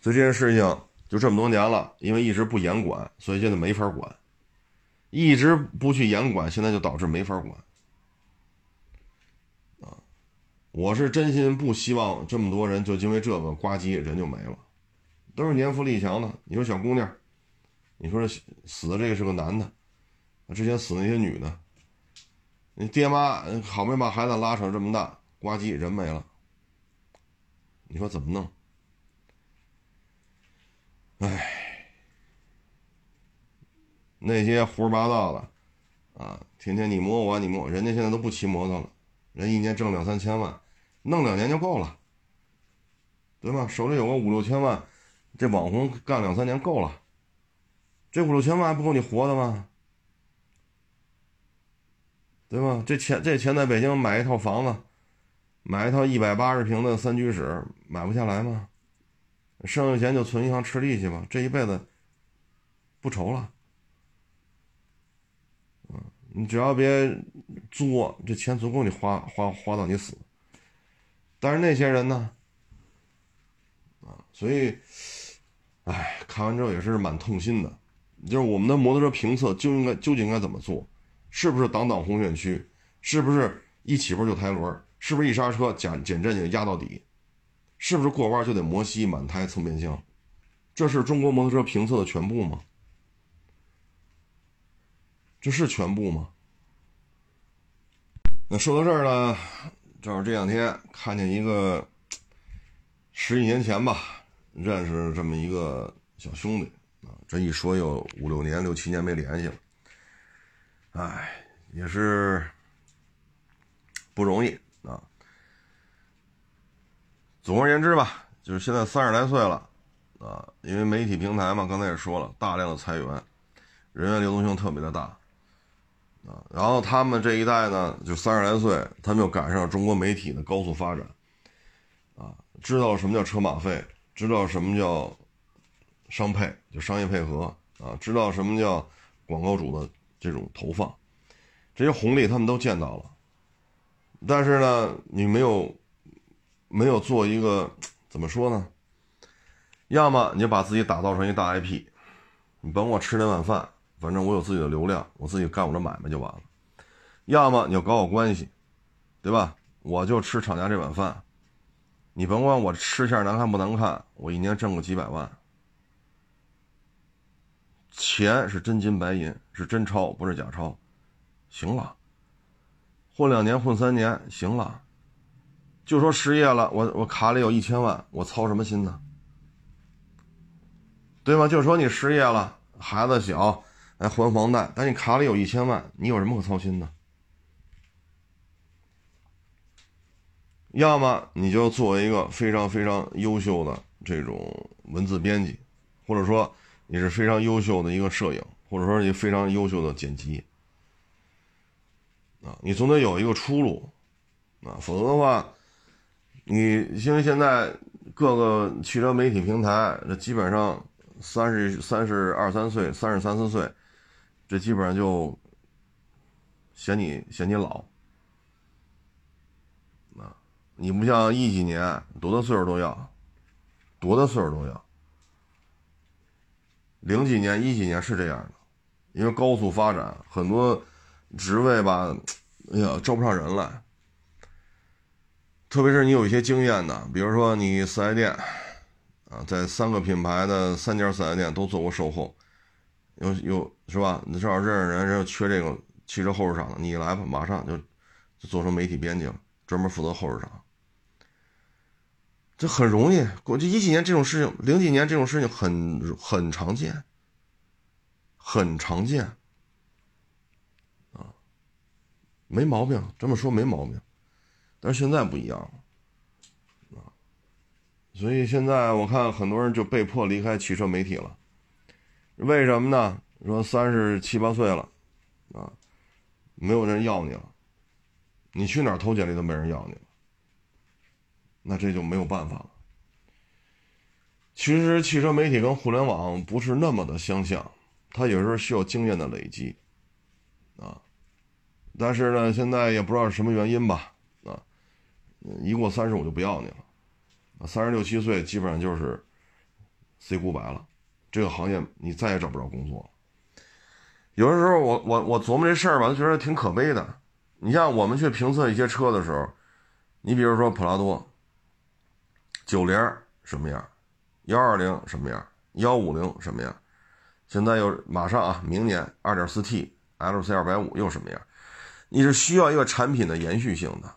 所以这件事情就这么多年了，因为一直不严管，所以现在没法管。一直不去严管，现在就导致没法管。我是真心不希望这么多人就因为这个呱唧人就没了，都是年富力强的。你说小姑娘，你说死的这个是个男的，之前死那些女的，你爹妈好没把孩子拉扯这么大，呱唧人没了，你说怎么弄？哎，那些胡说八道的啊，天天你摸我你摸，人家现在都不骑摩托了，人一年挣两三千万。弄两年就够了，对吧？手里有个五六千万，这网红干两三年够了。这五六千万还不够你活的吗？对吧？这钱这钱在北京买一套房子，买一套一百八十平的三居室，买不下来吗？剩下钱就存银行吃利息吧，这一辈子不愁了。你只要别作，这钱足够你花花花到你死。但是那些人呢？啊，所以，哎，看完之后也是蛮痛心的。就是我们的摩托车评测就应该究竟应该怎么做？是不是挡挡红线区？是不是一起步就抬轮？是不是一刹车减减震就压到底？是不是过弯就得磨膝满胎蹭变箱？这是中国摩托车评测的全部吗？这是全部吗？那说到这儿呢，正好这两天看见一个十几年前吧，认识这么一个小兄弟啊，这一说有五六年、六七年没联系了，哎，也是不容易啊。总而言之吧，就是现在三十来岁了啊，因为媒体平台嘛，刚才也说了，大量的裁员，人员流动性特别的大啊。然后他们这一代呢，就三十来岁，他们又赶上中国媒体的高速发展啊，知道什么叫车马费，知道什么叫商配，就商业配合啊，知道什么叫广告主的这种投放，这些红利他们都见到了，但是呢，你没有。没有做一个怎么说呢？要么你就把自己打造成一大 IP，你甭我吃那碗饭，反正我有自己的流量，我自己干我的买卖就完了。要么你就搞好关系，对吧？我就吃厂家这碗饭，你甭管我吃相难看不难看，我一年挣个几百万，钱是真金白银，是真钞，不是假钞，行了。混两年，混三年，行了。就说失业了，我我卡里有一千万，我操什么心呢？对吗？就说你失业了，孩子小，来还房贷，但你卡里有一千万，你有什么可操心的？要么你就做一个非常非常优秀的这种文字编辑，或者说你是非常优秀的一个摄影，或者说你非常优秀的剪辑，啊，你总得有一个出路，啊，否则的话。你因为现在各个汽车媒体平台，这基本上三十三十二三岁、三十三四岁，这基本上就嫌你嫌你老啊！你不像一几年，多大岁数都要，多大岁数都要。零几年、一几年是这样的，因为高速发展，很多职位吧，哎呀，招不上人来。特别是你有一些经验的，比如说你四 S 店，啊，在三个品牌的三家四 S 店都做过售后，有有是吧？你正好认识人，人又缺这个汽车后市场的，你来吧，马上就就做成媒体编辑了，专门负责后市场。这很容易，过去一几年这种事情，零几年这种事情很很常见，很常见，啊，没毛病，这么说没毛病。但是现在不一样了，啊，所以现在我看很多人就被迫离开汽车媒体了，为什么呢？说三十七八岁了，啊，没有人要你了，你去哪儿投简历都没人要你了，那这就没有办法了。其实汽车媒体跟互联网不是那么的相像，它有时候需要经验的累积，啊，但是呢，现在也不知道是什么原因吧。啊一过三十我就不要你了，三十六七岁基本上就是 say goodbye 了，这个行业你再也找不着工作。有的时候我我我琢磨这事儿吧，就觉得挺可悲的。你像我们去评测一些车的时候，你比如说普拉多，九零什么样，幺二零什么样，幺五零什么样，现在又马上啊，明年二点四 T LC 二百五又什么样？你是需要一个产品的延续性的。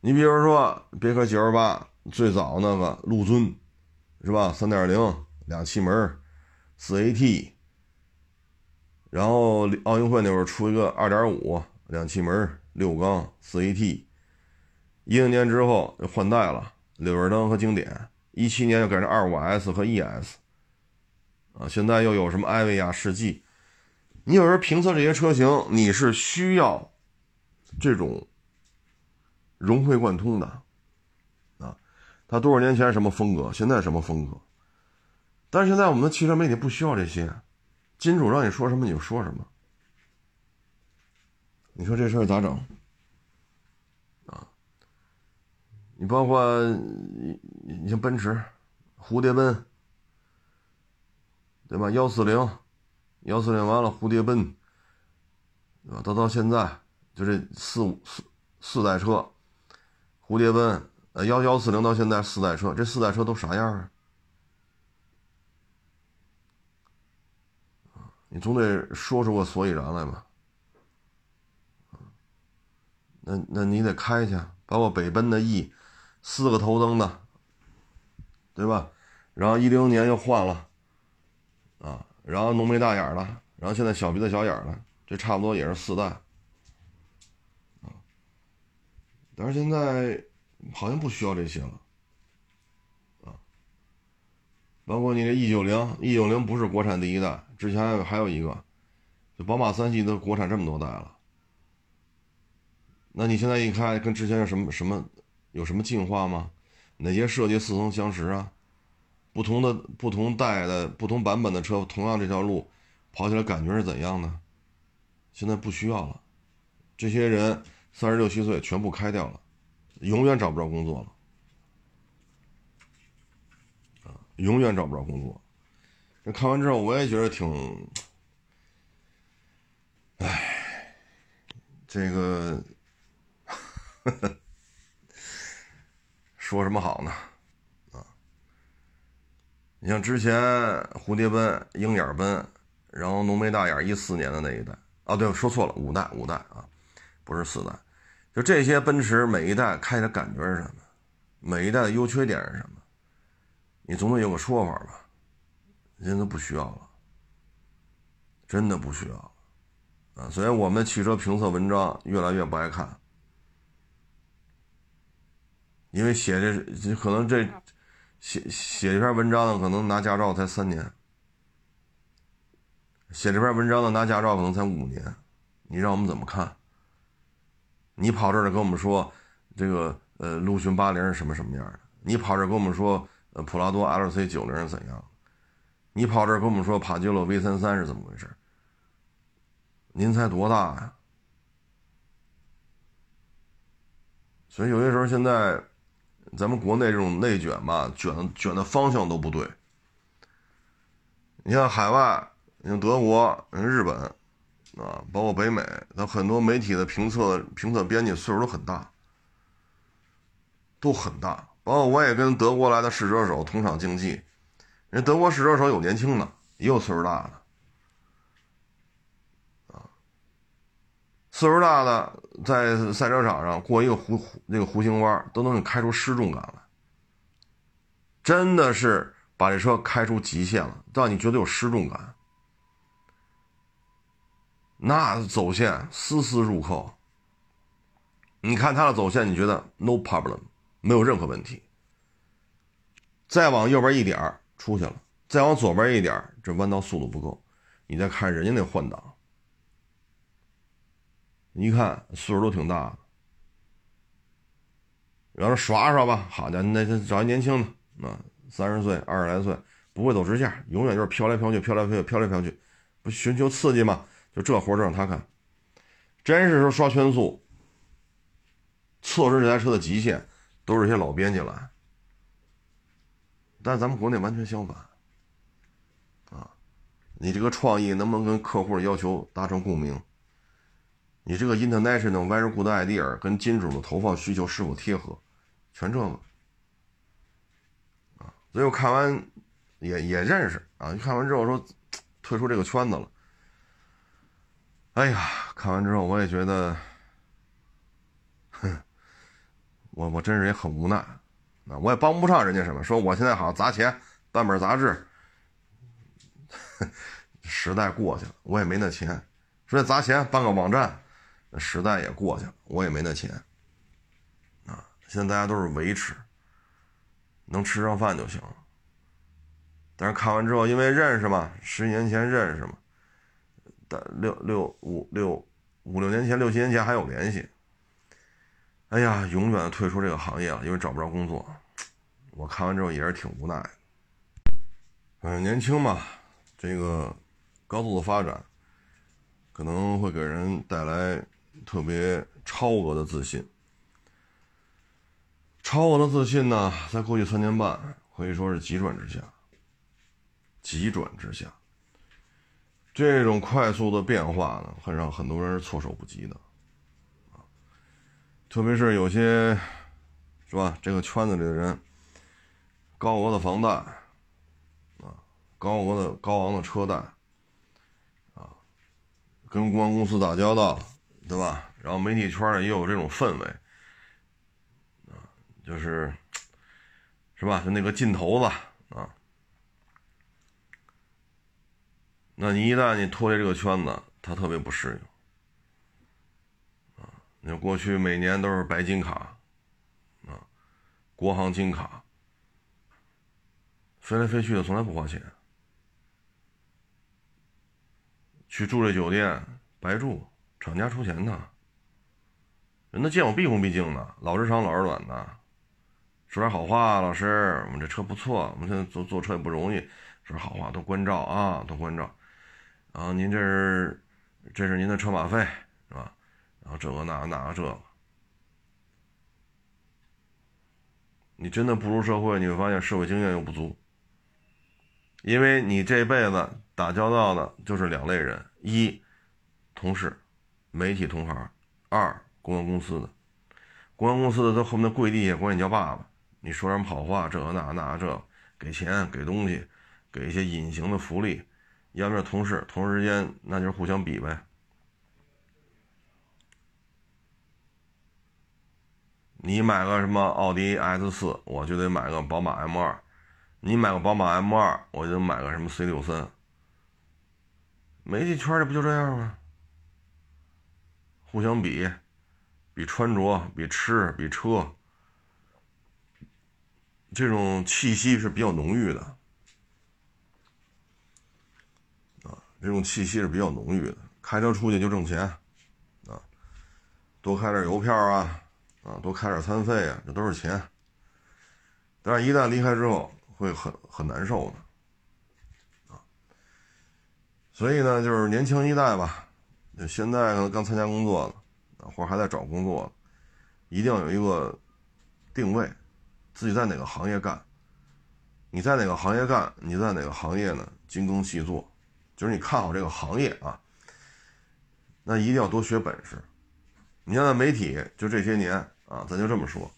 你比如说，别克 GL8 最早那个陆尊，是吧？三点零两气门，四 AT。然后奥运会那会儿出一个二点五两气门六缸四 AT。一零年之后换代了，六尾灯和经典。一七年又改成二五 S 和 ES。啊，现在又有什么艾维亚世纪？你有时候评测这些车型，你是需要这种。融会贯通的，啊，他多少年前什么风格，现在什么风格？但是现在我们的汽车媒体不需要这些，金主让你说什么你就说什么。你说这事儿咋整？啊，你包括你你像奔驰，蝴蝶奔，对吧？幺四零，幺四零完了，蝴蝶奔，啊，到到现在就这四五四四代车。蝴蝶奔，呃，幺幺四零到现在四代车，这四代车都啥样啊？你总得说出个所以然来吧？那那你得开去，包括北奔的 E，四个头灯的，对吧？然后一零年又换了，啊，然后浓眉大眼的，然后现在小鼻子小眼的，这差不多也是四代，啊，但是现在好像不需要这些了，啊，包括你这 E 九零，E 九零不是国产第一代，之前还有还有一个，就宝马三系都国产这么多代了。那你现在一开，跟之前有什么什么有什么进化吗？哪些设计似曾相识啊？不同的不同代的不同版本的车，同样这条路跑起来感觉是怎样的？现在不需要了，这些人三十六七岁全部开掉了，永远找不着工作了，啊，永远找不着工作。这看完之后，我也觉得挺，唉，这个。[laughs] 说什么好呢？啊，你像之前蝴蝶奔、鹰眼奔，然后浓眉大眼，一四年的那一代啊，对，说错了，五代，五代啊，不是四代。就这些奔驰，每一代开的感觉是什么？每一代的优缺点是什么？你总得有个说法吧？现在不需要了，真的不需要了啊！所以我们的汽车评测文章越来越不爱看。因为写这可能这写写这篇文章的可能拿驾照才三年，写这篇文章的拿驾照可能才五年，你让我们怎么看？你跑这儿跟我们说这个呃陆巡八零是什么什么样的？你跑这儿跟我们说呃普拉多 L C 九零是怎样？你跑这儿跟我们说帕杰罗 V 三三是怎么回事？您才多大呀？所以有些时候现在。咱们国内这种内卷吧，卷卷的方向都不对。你像海外，你像德国、日本，啊，包括北美，它很多媒体的评测评测编辑岁数都很大，都很大。包括我也跟德国来的试车手同场竞技，人德国试车手有年轻的，也有岁数大的。岁数大的在赛车场上过一个弧那个弧形弯，都能给开出失重感来，真的是把这车开出极限了，让你觉得有失重感。那走线丝丝入扣，你看他的走线，你觉得 no problem，没有任何问题。再往右边一点出去了，再往左边一点这弯道速度不够，你再看人家那换挡。一看岁数都挺大的，然后耍耍吧，好家伙，那找一年轻的，啊，三十岁、二十来岁，不会走直线，永远就是飘来飘去，飘来飘去，飘来飘去，不寻求刺激吗？就这活儿让他干，真是说刷圈速，测试这台车的极限，都是些老编辑来，但咱们国内完全相反，啊，你这个创意能不能跟客户的要求达成共鸣？你这个 international very good idea 跟金主的投放需求是否贴合？全这个啊，所以我看完也也认识啊。看完之后说退出这个圈子了。哎呀，看完之后我也觉得，我我真是也很无奈啊。我也帮不上人家什么。说我现在好砸钱办本杂志，[laughs] 时代过去了，我也没那钱。说砸钱办个网站。时代也过去了，我也没那钱，啊，现在大家都是维持，能吃上饭就行了。但是看完之后，因为认识嘛，十几年前认识嘛，但六六五六五六年前、六七年前还有联系。哎呀，永远退出这个行业了，因为找不着工作。我看完之后也是挺无奈。嗯，年轻嘛，这个高速的发展可能会给人带来。特别超额的自信，超额的自信呢，在过去三年半可以说是急转直下，急转直下。这种快速的变化呢，会让很多人措手不及的，特别是有些，是吧？这个圈子里的人，高额的房贷，啊，高额的高昂的车贷，啊跟公关公司打交道，对吧？然后媒体圈呢也有这种氛围，啊，就是，是吧？就那个劲头子啊，那你一旦你脱离这个圈子，他特别不适应，啊，你过去每年都是白金卡，啊，国航金卡，飞来飞去的从来不花钱。去住这酒店白住，厂家出钱呢。人都见我毕恭毕敬的，老日长老日短的，说点好话。老师，我们这车不错，我们现在坐坐车也不容易，说好话多关照啊，多关照。然后您这是，这是您的车马费？然后这个那个那个这个，你真的步入社会，你会发现社会经验又不足，因为你这辈子打交道的就是两类人。一，同事，媒体同行；二，公关公司的，公关公司的在后面的跪地下管你叫爸爸，你说什么好话，这个那那这，给钱给东西，给一些隐形的福利，要不然同事，同事之间那就是互相比呗。你买个什么奥迪 S 四，我就得买个宝马 M 二；你买个宝马 M 二，我就买个什么 C 六三。媒体圈里不就这样吗？互相比，比穿着，比吃，比车，这种气息是比较浓郁的，啊，这种气息是比较浓郁的。开车出去就挣钱，啊，多开点油票啊，啊，多开点餐费啊，这都是钱。但是，一旦离开之后，会很很难受的啊。所以呢，就是年轻一代吧，就现在可能刚参加工作了，或者还在找工作，一定要有一个定位，自己在哪个行业干。你在哪个行业干，你在哪个行业呢？精耕细作，就是你看好这个行业啊，那一定要多学本事。你像在媒体，就这些年啊，咱就这么说，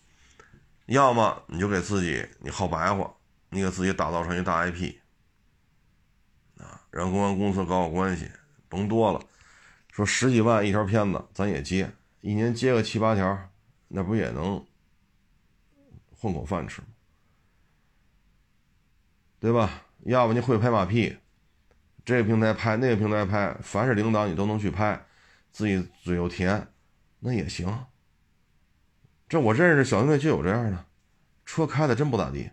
要么你就给自己你好白话，你给自己打造成一大 IP 啊。让公关公司搞好关系，甭多了，说十几万一条片子，咱也接，一年接个七八条，那不也能混口饭吃吗？对吧？要不你会拍马屁，这个平台拍，那个平台拍，凡是领导你都能去拍，自己嘴又甜，那也行。这我认识小兄弟就有这样的，车开的真不咋地。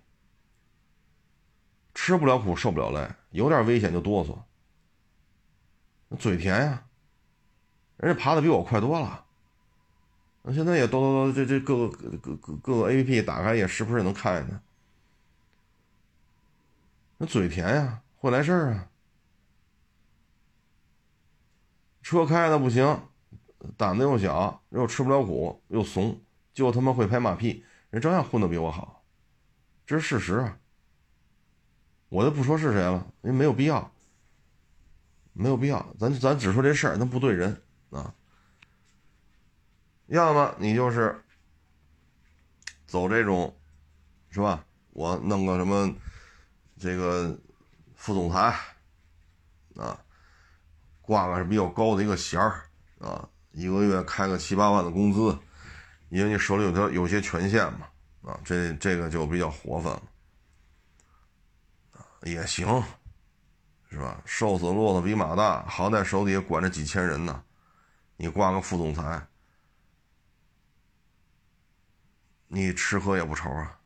吃不了苦，受不了累，有点危险就哆嗦。嘴甜呀，人家爬的比我快多了。那现在也都都这这各个各各各个 A P P 打开也时不时能看见他。那嘴甜呀，会来事儿啊。车开的不行，胆子又小，又吃不了苦，又怂，就他妈会拍马屁，人照样混的比我好，这是事实啊。我就不说是谁了，因为没有必要，没有必要。咱咱只说这事儿，那不对人啊。要么你就是走这种，是吧？我弄个什么这个副总裁啊，挂个是比较高的一个衔儿啊，一个月开个七八万的工资，因为你手里有条有些权限嘛啊，这这个就比较活泛了。也行，是吧？瘦死骆驼比马大，好歹手底下管着几千人呢。你挂个副总裁，你吃喝也不愁啊，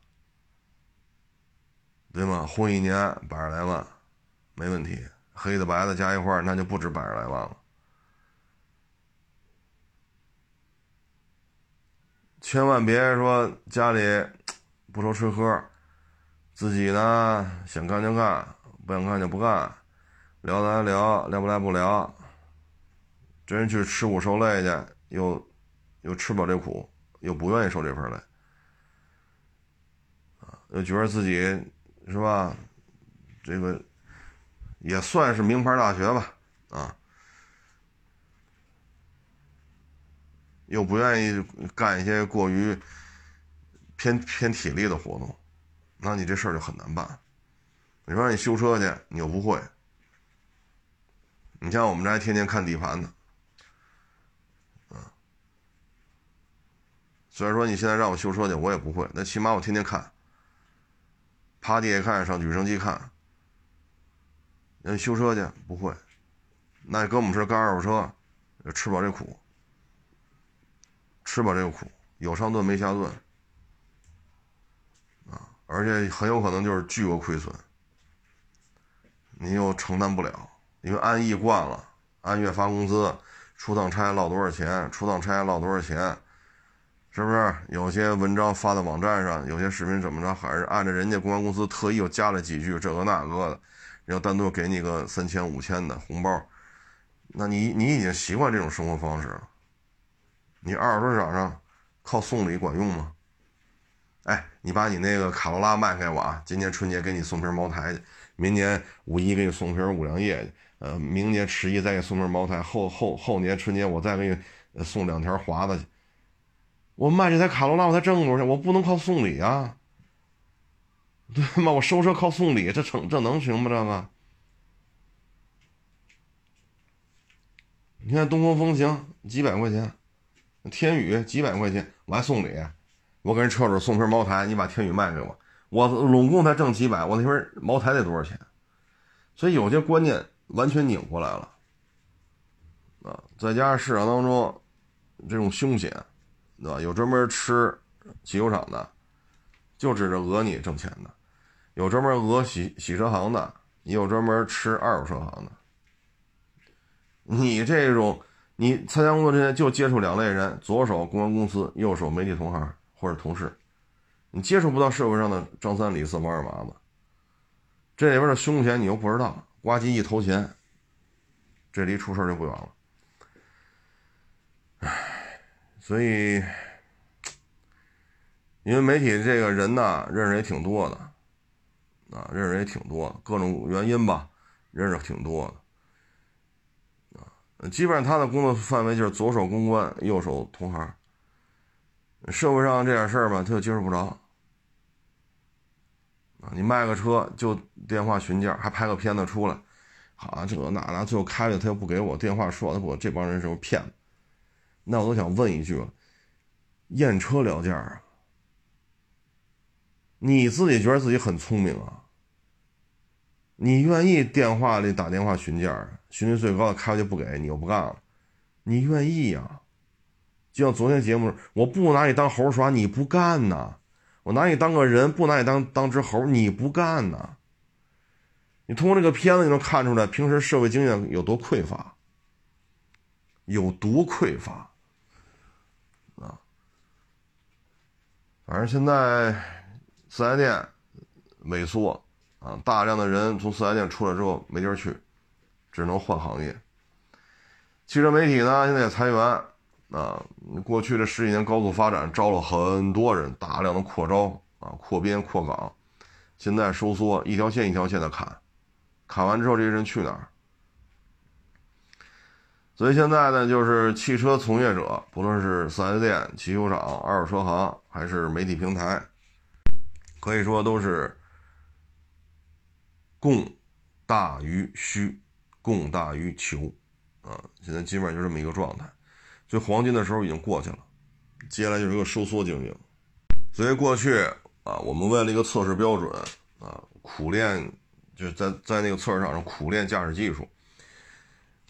对吗？混一年百十来万，没问题。黑的白的加一块那就不止百十来万了。千万别说家里不愁吃喝。自己呢，想干就干，不想干就不干，聊来聊，聊不来不聊。真去吃苦受累去，又又吃不了这苦，又不愿意受这份累，啊，又觉得自己是吧？这个也算是名牌大学吧，啊，又不愿意干一些过于偏偏体力的活动那你这事儿就很难办。你说让你修车去你又不会。你像我们这还天天看底盘呢。虽然说你现在让我修车去我也不会那起码我天天看趴地下看上举升机看。让你修车去不会。那搁我们这干二手车吃不了这苦吃饱这个苦，有上顿没下顿，啊，而且很有可能就是巨额亏损，你又承担不了，因为按亿惯了，按月发工资，出趟差落多少钱，出趟差落多少钱，是不是？有些文章发到网站上，有些视频怎么着，还是按照人家公关公司特意又加了几句这个那个的。然后单独给你个三千五千的红包，那你你已经习惯这种生活方式了。你二手车市场上靠送礼管用吗？哎，你把你那个卡罗拉卖给我啊！今年春节给你送瓶茅台去，明年五一给你送瓶五粮液去，呃，明年十一再给你送瓶茅台，后后后年春节我再给你送两条华子去。我卖这台卡罗拉我才挣多少钱？我不能靠送礼啊！[laughs] 对吗？我收车靠送礼，这成这能行吗？这个，你看东风风行几百块钱，天宇几百块钱，我还送礼，我给人车主送瓶茅台，你把天宇卖给我，我拢共才挣几百，我那瓶茅台得多少钱？所以有些观念完全拧过来了，啊，再加上市场当中这种凶险，对吧？有专门吃汽修厂的，就指着讹你挣钱的。有专门讹洗洗车行的，也有专门吃二手车行的。你这种，你参加工作之前就接触两类人：左手公关公司，右手媒体同行或者同事。你接触不到社会上的张三李四王二麻子，这里边的凶险你又不知道，呱唧一投钱，这离出事就不远了。唉，所以，因为媒体这个人呢，认识也挺多的。啊，认识也挺多，各种原因吧，认识挺多的。基本上他的工作范围就是左手公关，右手同行。社会上这点事儿吧，他就接受不着。啊，你卖个车就电话询价，还拍个片子出来，啊，这个那那，最后开了他又不给我电话说，他不，这帮人是不是骗子？那我都想问一句了，验车聊价啊？你自己觉得自己很聪明啊？你愿意电话里打电话询价，询率最高的开回去不给你又不干了，你愿意呀？就像昨天节目，我不拿你当猴耍，你不干呐？我拿你当个人，不拿你当当只猴，你不干呐？你通过这个片子，你能看出来平时社会经验有多匮乏，有多匮乏啊！反正现在四 S 店萎缩。啊，大量的人从四 S 店出来之后没地儿去，只能换行业。汽车媒体呢，现在也裁员啊。过去这十几年高速发展，招了很多人，大量的扩招啊，扩编扩岗。现在收缩，一条线一条线的砍，砍完之后这些人去哪儿？所以现在呢，就是汽车从业者，不论是四 S 店、汽修厂、二手车行，还是媒体平台，可以说都是。供大于需，供大于求，啊，现在基本上就这么一个状态。所以黄金的时候已经过去了，接下来就是一个收缩经营。所以过去啊，我们为了一个测试标准啊，苦练，就是在在那个测试场上苦练驾驶技术，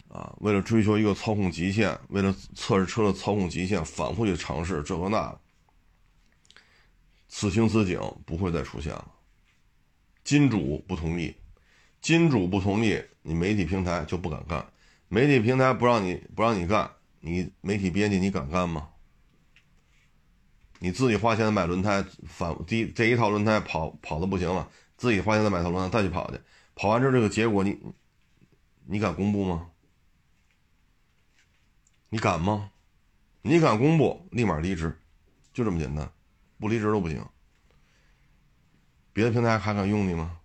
啊，为了追求一个操控极限，为了测试车的操控极限，反复去尝试这和那。此情此景不会再出现了。金主不同意。金主不同意，你媒体平台就不敢干。媒体平台不让你不让你干，你媒体编辑你敢干吗？你自己花钱买轮胎，反第这一套轮胎跑跑的不行了，自己花钱再买套轮胎再去跑去，跑完之后这个结果你你敢公布吗？你敢吗？你敢公布，立马离职，就这么简单，不离职都不行。别的平台还敢用你吗？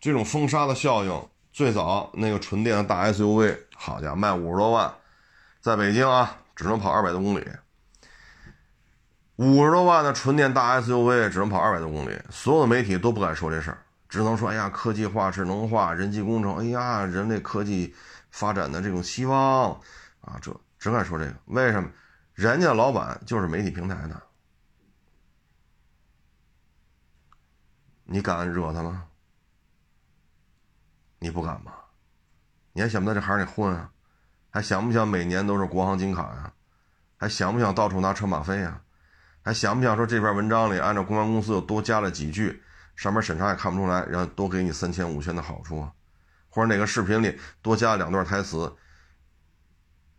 这种封杀的效应，最早那个纯电的大 SUV，好家伙，卖五十多万，在北京啊，只能跑二百多公里。五十多万的纯电大 SUV 只能跑二百多公里，所有的媒体都不敢说这事儿，只能说：“哎呀，科技化、智能化、人机工程，哎呀，人类科技发展的这种希望啊！”这只敢说这个，为什么？人家老板就是媒体平台的，你敢惹他吗？你不敢吧？你还想不在这行里混啊？还想不想每年都是国行金卡呀？还想不想到处拿车马费呀？还想不想说这篇文章里按照公关公司又多加了几句，上面审查也看不出来，然后多给你三千五千的好处啊？或者哪个视频里多加两段台词，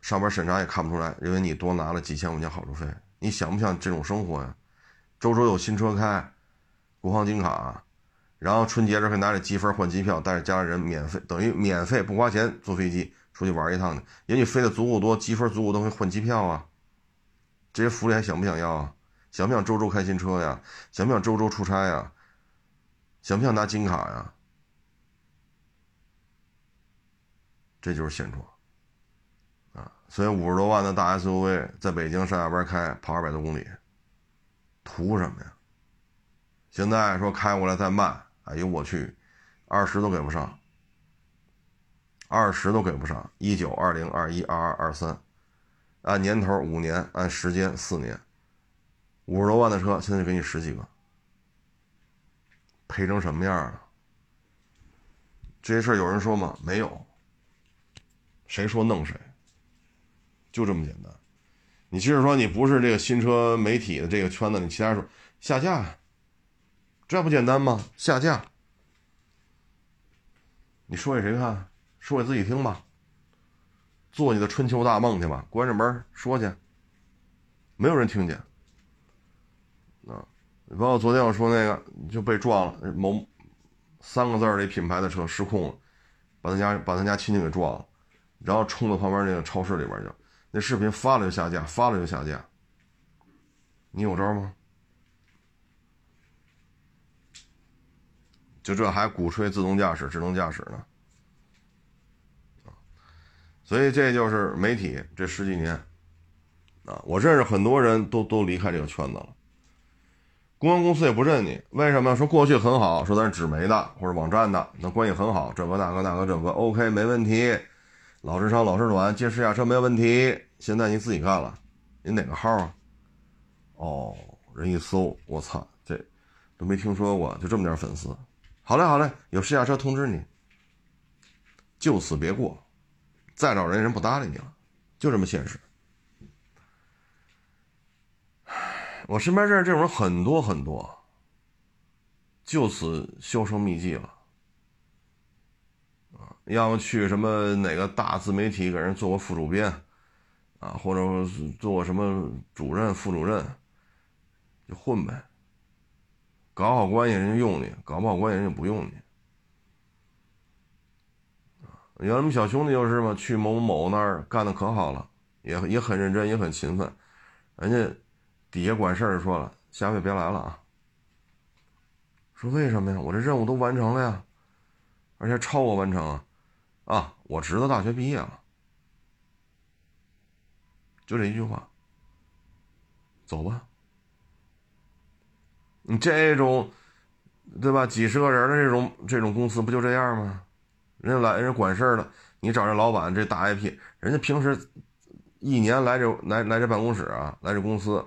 上边审查也看不出来，因为你多拿了几千块钱好处费。你想不想这种生活呀？周周有新车开，国行金卡，然后春节时候拿着积分换机票，带着家人免费，等于免费不花钱坐飞机出去玩一趟的。也许飞的足够多，积分足够多，会换机票啊。这些福利还想不想要啊？想不想周周开新车呀？想不想周周出差呀？想不想拿金卡呀？这就是现状，啊，所以五十多万的大 SUV 在北京上下班开跑二百多公里，图什么呀？现在说开过来再慢，哎呦我去，二十都给不上，二十都给不上，一九、二零、二一、二二、二三，按年头五年，按时间四年，五十多万的车现在给你十几个，赔成什么样了？这些事儿有人说吗？没有。谁说弄谁，就这么简单。你即使说你不是这个新车媒体的这个圈子，你其他说下架，这不简单吗？下架，你说给谁看？说给自己听吧。做你的春秋大梦去吧，关着门说去，没有人听见。啊，你包括昨天我说那个就被撞了，某三个字儿的品牌的车失控了，把他家把他家亲戚给撞了。然后冲到旁边那个超市里边去，那视频发了就下架，发了就下架。你有招吗？就这还鼓吹自动驾驶、智能驾驶呢？所以这就是媒体这十几年啊，我认识很多人都都离开这个圈子了。公关公司也不认你，为什么？说过去很好，说咱是纸媒的或者网站的，那关系很好，这个那个那个这个 OK 没问题。老是长，老是短，借试驾车没问题。现在你自己干了，你哪个号啊？哦，人一搜，我操，这都没听说过，就这么点粉丝。好嘞，好嘞，有试驾车通知你，就此别过，再找人人不搭理你了，就这么现实。[sighs] 我身边认识这种人很多很多，就此销声匿迹了。要么去什么哪个大自媒体给人做过副主编，啊，或者做什么主任、副主任，就混呗。搞好关系人家用你，搞不好关系人家不用你。原来我们小兄弟就是嘛，去某某某那儿干的可好了，也也很认真，也很勤奋。人家底下管事儿说了，下回别来了啊。说为什么呀？我这任务都完成了呀，而且超额完成啊。啊，我侄子大学毕业了，就这一句话。走吧，你这种，对吧？几十个人的这种这种公司不就这样吗？人家来人管事儿的，你找这老板这大 IP，人家平时一年来这来来这办公室啊，来这公司，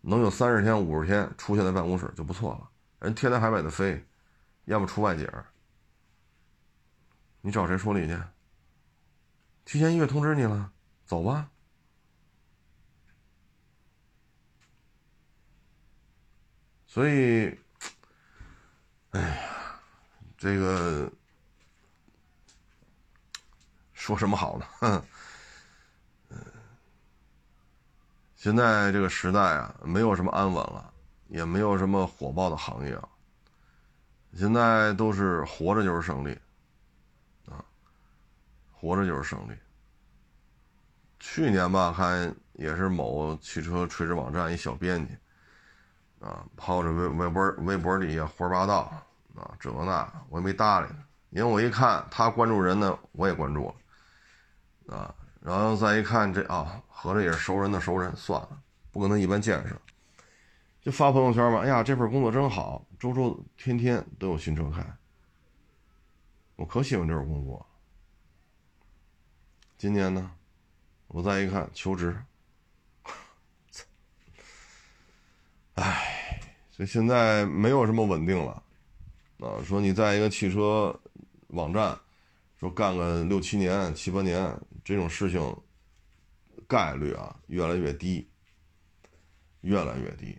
能有三十天五十天出现在办公室就不错了。人天南海北的飞，要么出外景。你找谁说理去？提前一月通知你了，走吧。所以，哎呀，这个说什么好呢？嗯，现在这个时代啊，没有什么安稳了，也没有什么火爆的行业，现在都是活着就是胜利。活着就是胜利。去年吧，看也是某汽车垂直网站一小编辑，啊，抛着微微博微博底下胡说八道，啊，这个那，我也没搭理他，因为我一看他关注人呢，我也关注了，啊，然后再一看这啊，合着也是熟人的熟人，算了，不跟他一般见识，就发朋友圈嘛，哎呀，这份工作真好，周周天天都有新车开，我可喜欢这份工作。今年呢，我再一看求职，[laughs] 唉所以现在没有什么稳定了，啊，说你在一个汽车网站说干个六七年、七八年这种事情概率啊越来越低，越来越低，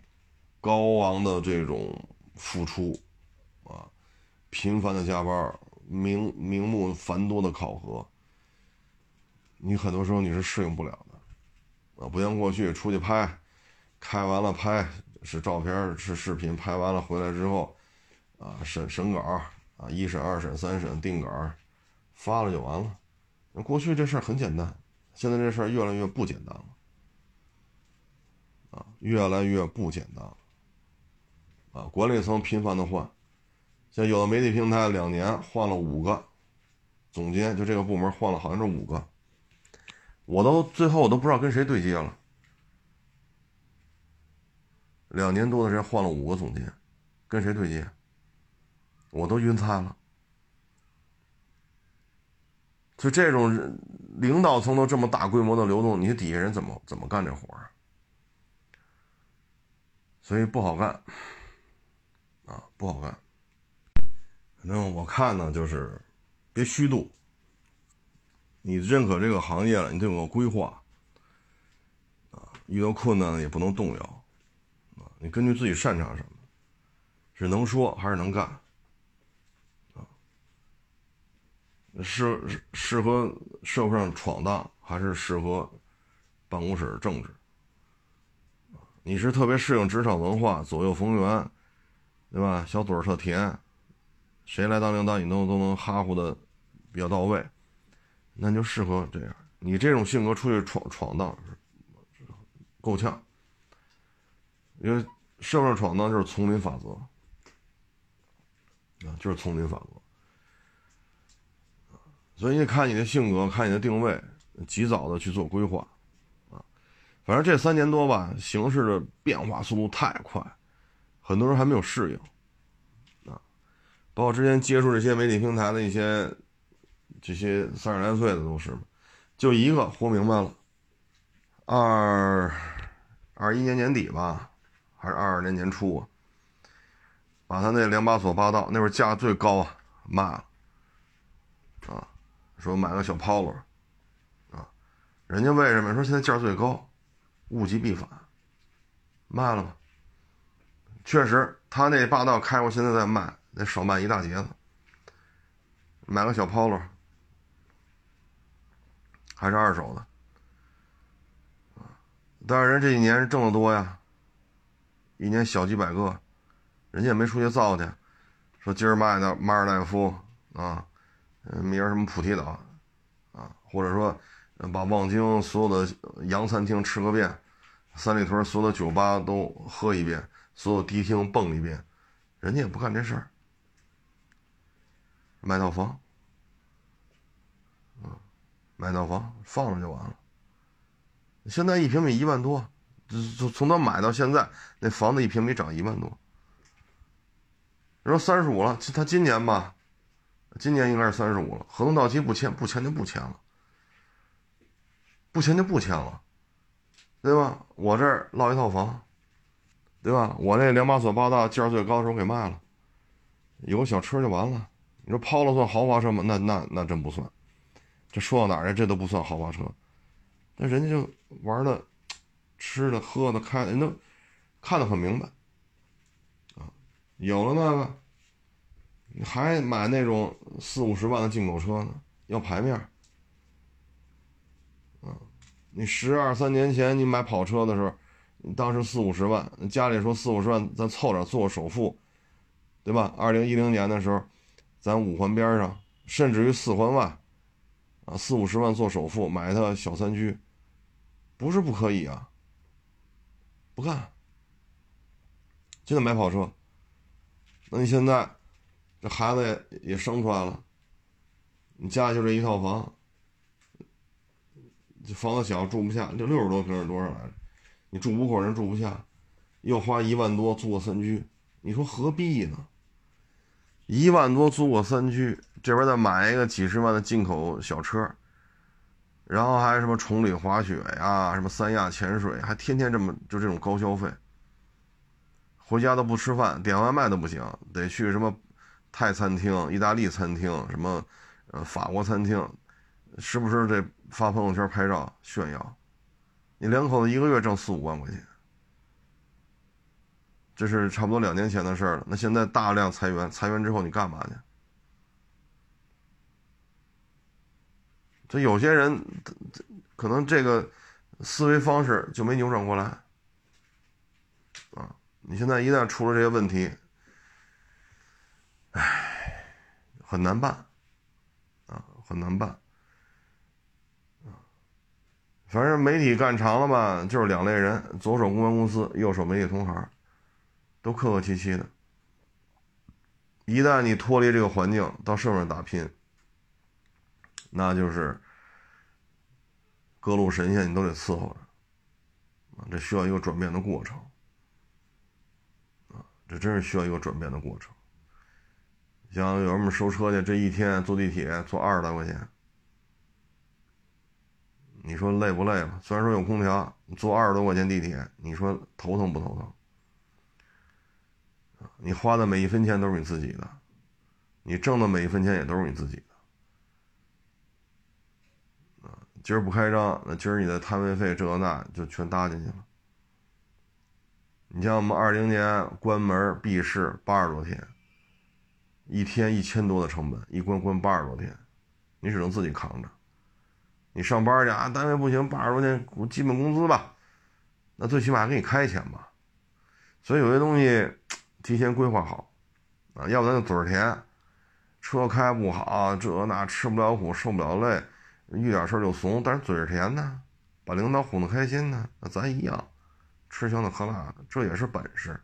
高昂的这种付出啊，频繁的加班，名名目繁多的考核，你很多时候你是适应不了的，啊，不像过去出去拍，开完了拍。是照片，是视频，拍完了回来之后，啊，审审稿，啊，一审、二审、三审定稿，发了就完了。过去这事儿很简单，现在这事儿越来越不简单了，啊，越来越不简单了，啊，管理层频繁的换，像有的媒体平台两年换了五个总监，就这个部门换了好像是五个，我都最后我都不知道跟谁对接了。两年多的时间换了五个总监，跟谁对接？我都晕菜了。就这种领导层都这么大规模的流动，你底下人怎么怎么干这活儿？所以不好干，啊，不好干。反正我看呢，就是别虚度。你认可这个行业了，你得有个规划，啊，遇到困难也不能动摇。你根据自己擅长什么，是能说还是能干，啊？适适合社会上闯荡，还是适合办公室政治？你是特别适应职场文化，左右逢源，对吧？小嘴儿特甜，谁来当领导，你都都能哈呼的比较到位，那就适合这样。你这种性格出去闯闯荡，够呛。因为社会上闯荡就是丛林法则啊，就是丛林法则。所以你看你的性格，看你的定位，及早的去做规划啊。反正这三年多吧，形势的变化速度太快，很多人还没有适应啊。包括之前接触这些媒体平台的一些这些三十来岁的都是就一个活明白了。二二一年年底吧。还是二二年年初啊，把他那两把锁霸道那会儿价最高啊卖了，啊，说买个小 Polo，啊，人家为什么说现在价最高，物极必反，卖了吧？确实，他那霸道开过，现在在卖，得少卖一大截子。买个小 Polo，还是二手的，但是人这几年挣得多呀。一年小几百个，人家也没出去造去，说今儿卖的马尔代夫啊，明儿什么菩提岛啊，或者说把望京所有的洋餐厅吃个遍，三里屯所有的酒吧都喝一遍，所有迪厅蹦一遍，人家也不干这事儿，买套房，啊，买套房放着就完了。现在一平米一万多。从从他买到现在，那房子一平米涨一万多。你说三十五了，他今年吧，今年应该是三十五了。合同到期不签，不签就不签了，不签就不签了，对吧？我这儿落一套房，对吧？我那两把锁八大价最高的时候给卖了，有个小车就完了。你说抛了算豪华车吗？那那那真不算。这说到哪儿？这都不算豪华车，那人家就玩的。吃的、喝的、开的，人都看得很明白啊。有了那个，还买那种四五十万的进口车呢？要牌面啊。你十二三年前你买跑车的时候，你当时四五十万，家里说四五十万，咱凑点做首付，对吧？二零一零年的时候，咱五环边上，甚至于四环外，啊，四五十万做首付买一套小三居，不是不可以啊。不干，就得买跑车。那你现在这孩子也也生出来了，你家里就这一套房，这房子小住不下，六六十多平是多少来着？你住五口人住不下，又花一万多租个三居，你说何必呢？一万多租个三居，这边再买一个几十万的进口小车。然后还什么崇礼滑雪呀，什么三亚潜水，还天天这么就这种高消费，回家都不吃饭，点外卖都不行，得去什么泰餐厅、意大利餐厅、什么呃法国餐厅，时不时得发朋友圈拍照炫耀。你两口子一个月挣四五万块钱，这是差不多两年前的事了。那现在大量裁员，裁员之后你干嘛去？这有些人可能这个思维方式就没扭转过来啊。你现在一旦出了这些问题，唉，很难办，啊，很难办，啊，反正媒体干长了吧，就是两类人：左手公关公司，右手媒体同行，都客客气气的。一旦你脱离这个环境，到社会上打拼，那就是各路神仙你都得伺候着，啊，这需要一个转变的过程。这真是需要一个转变的过程。像有人们收车去，这一天坐地铁坐二十来块钱，你说累不累吧？虽然说有空调，坐二十多块钱地铁，你说头疼不头疼？你花的每一分钱都是你自己的，你挣的每一分钱也都是你自己的。啊，今儿不开张，那今儿你的摊位费这那就全搭进去了。你像我们二零年关门闭市八十多天，一天一千多的成本，一关关八十多天，你只能自己扛着。你上班去啊，单位不行，八十多天基本工资吧，那最起码给你开钱吧。所以有些东西 [tsk] 提前规划好啊，要不咱就嘴甜，车开不好，这那吃不了苦，受不了累，遇点事就怂。但是嘴是甜的，把领导哄得开心呢，那咱一样。吃香的喝辣的，这也是本事，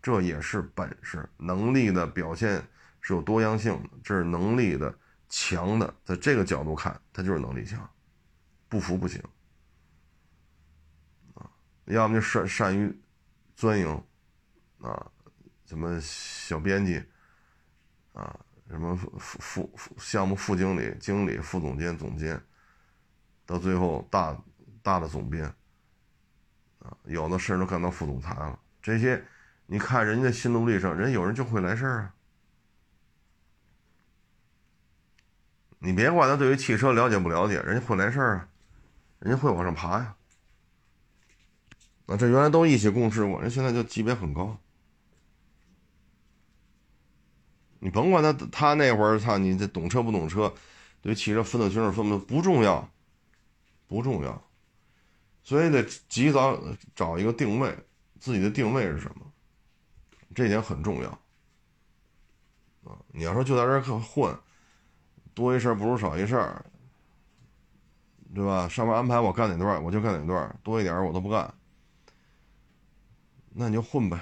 这也是本事。能力的表现是有多样性的，这是能力的强的，在这个角度看，他就是能力强，不服不行啊！要么就善善于钻营啊，什么小编辑啊，什么副副副项目副经理、经理、副总监、总监，到最后大大的总编。有的甚至都干到副总裁了。这些，你看人家心路历程，人有人就会来事儿啊。你别管他对于汽车了解不了解，人家会来事儿啊，人家会往上爬呀。那这原来都一起共事过，人现在就级别很高。你甭管他他那会儿，操你这懂车不懂车，对汽车分得清楚分不不重要，不重要。所以得及早找一个定位，自己的定位是什么？这点很重要啊！你要说就在这儿混，多一事不如少一事，对吧？上面安排我干哪段，我就干哪段，多一点我都不干，那你就混呗。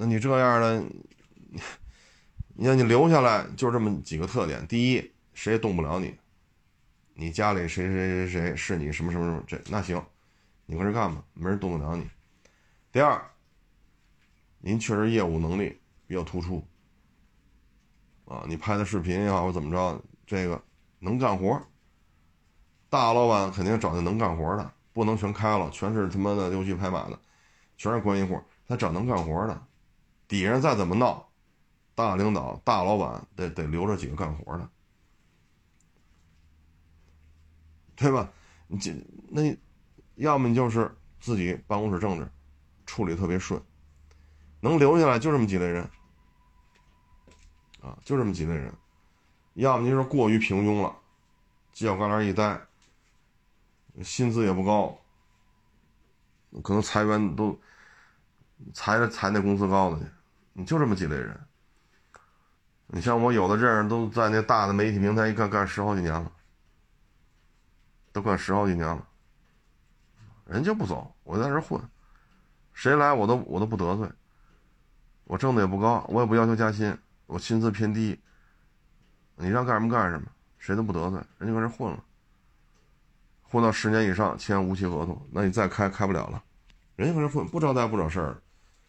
那你这样的，你让你留下来，就这么几个特点：第一，谁也动不了你。你家里谁谁谁谁是你什么什么什么这那行，你搁这干吧，没人动得了你。第二，您确实业务能力比较突出，啊，你拍的视频也好或怎么着，这个能干活。大老板肯定找那能干活的，不能全开了，全是他妈的溜须拍马的，全是关系户，他找能干活的。底下再怎么闹，大领导、大老板得得留着几个干活的。对吧？你这那，要么就是自己办公室政治处理特别顺，能留下来就这么几类人啊，就这么几类人；要么就是过于平庸了，犄角旮旯一待，薪资也不高，可能裁员都裁裁那工资高的去，你就这么几类人。你像我有的这样都在那大的媒体平台一干干十好几年了。都干十好几年了，人就不走，我在这混，谁来我都我都不得罪，我挣的也不高，我也不要求加薪，我薪资偏低，你让干什么干什么，谁都不得罪，人就搁这混了，混到十年以上签无期合同，那你再开开不了了，人家搁这混不招待不找事儿，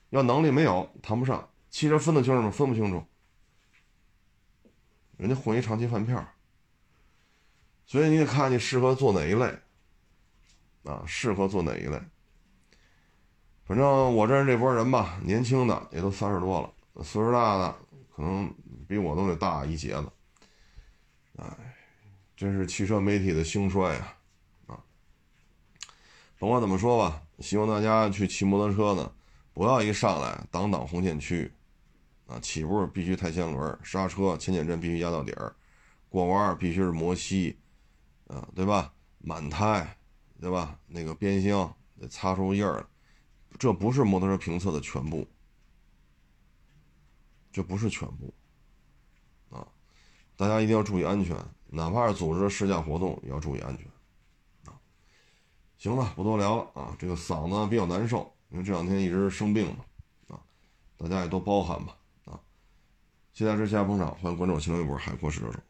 要能力没有谈不上，汽车分得清楚吗？分不清楚，人家混一长期饭票。所以你得看你适合做哪一类，啊，适合做哪一类。反正我认识这波人吧，年轻的也都三十多了，岁数大的可能比我都得大一截子。哎，真是汽车媒体的兴衰啊！啊，甭管怎么说吧，希望大家去骑摩托车呢，不要一上来挡挡红线区，啊，起步必须抬前轮，刹车前减震必须压到底儿，过弯必须是摩吸，啊，对吧？满胎，对吧？那个边箱得擦出印儿。这不是摩托车评测的全部，这不是全部，啊，大家一定要注意安全，哪怕是组织试驾活动也要注意安全，啊，行了，不多聊了啊，这个嗓子比较难受，因为这两天一直生病嘛，啊，大家也多包涵吧，啊，期待之下捧场，欢迎关注我新浪微博海阔试车手。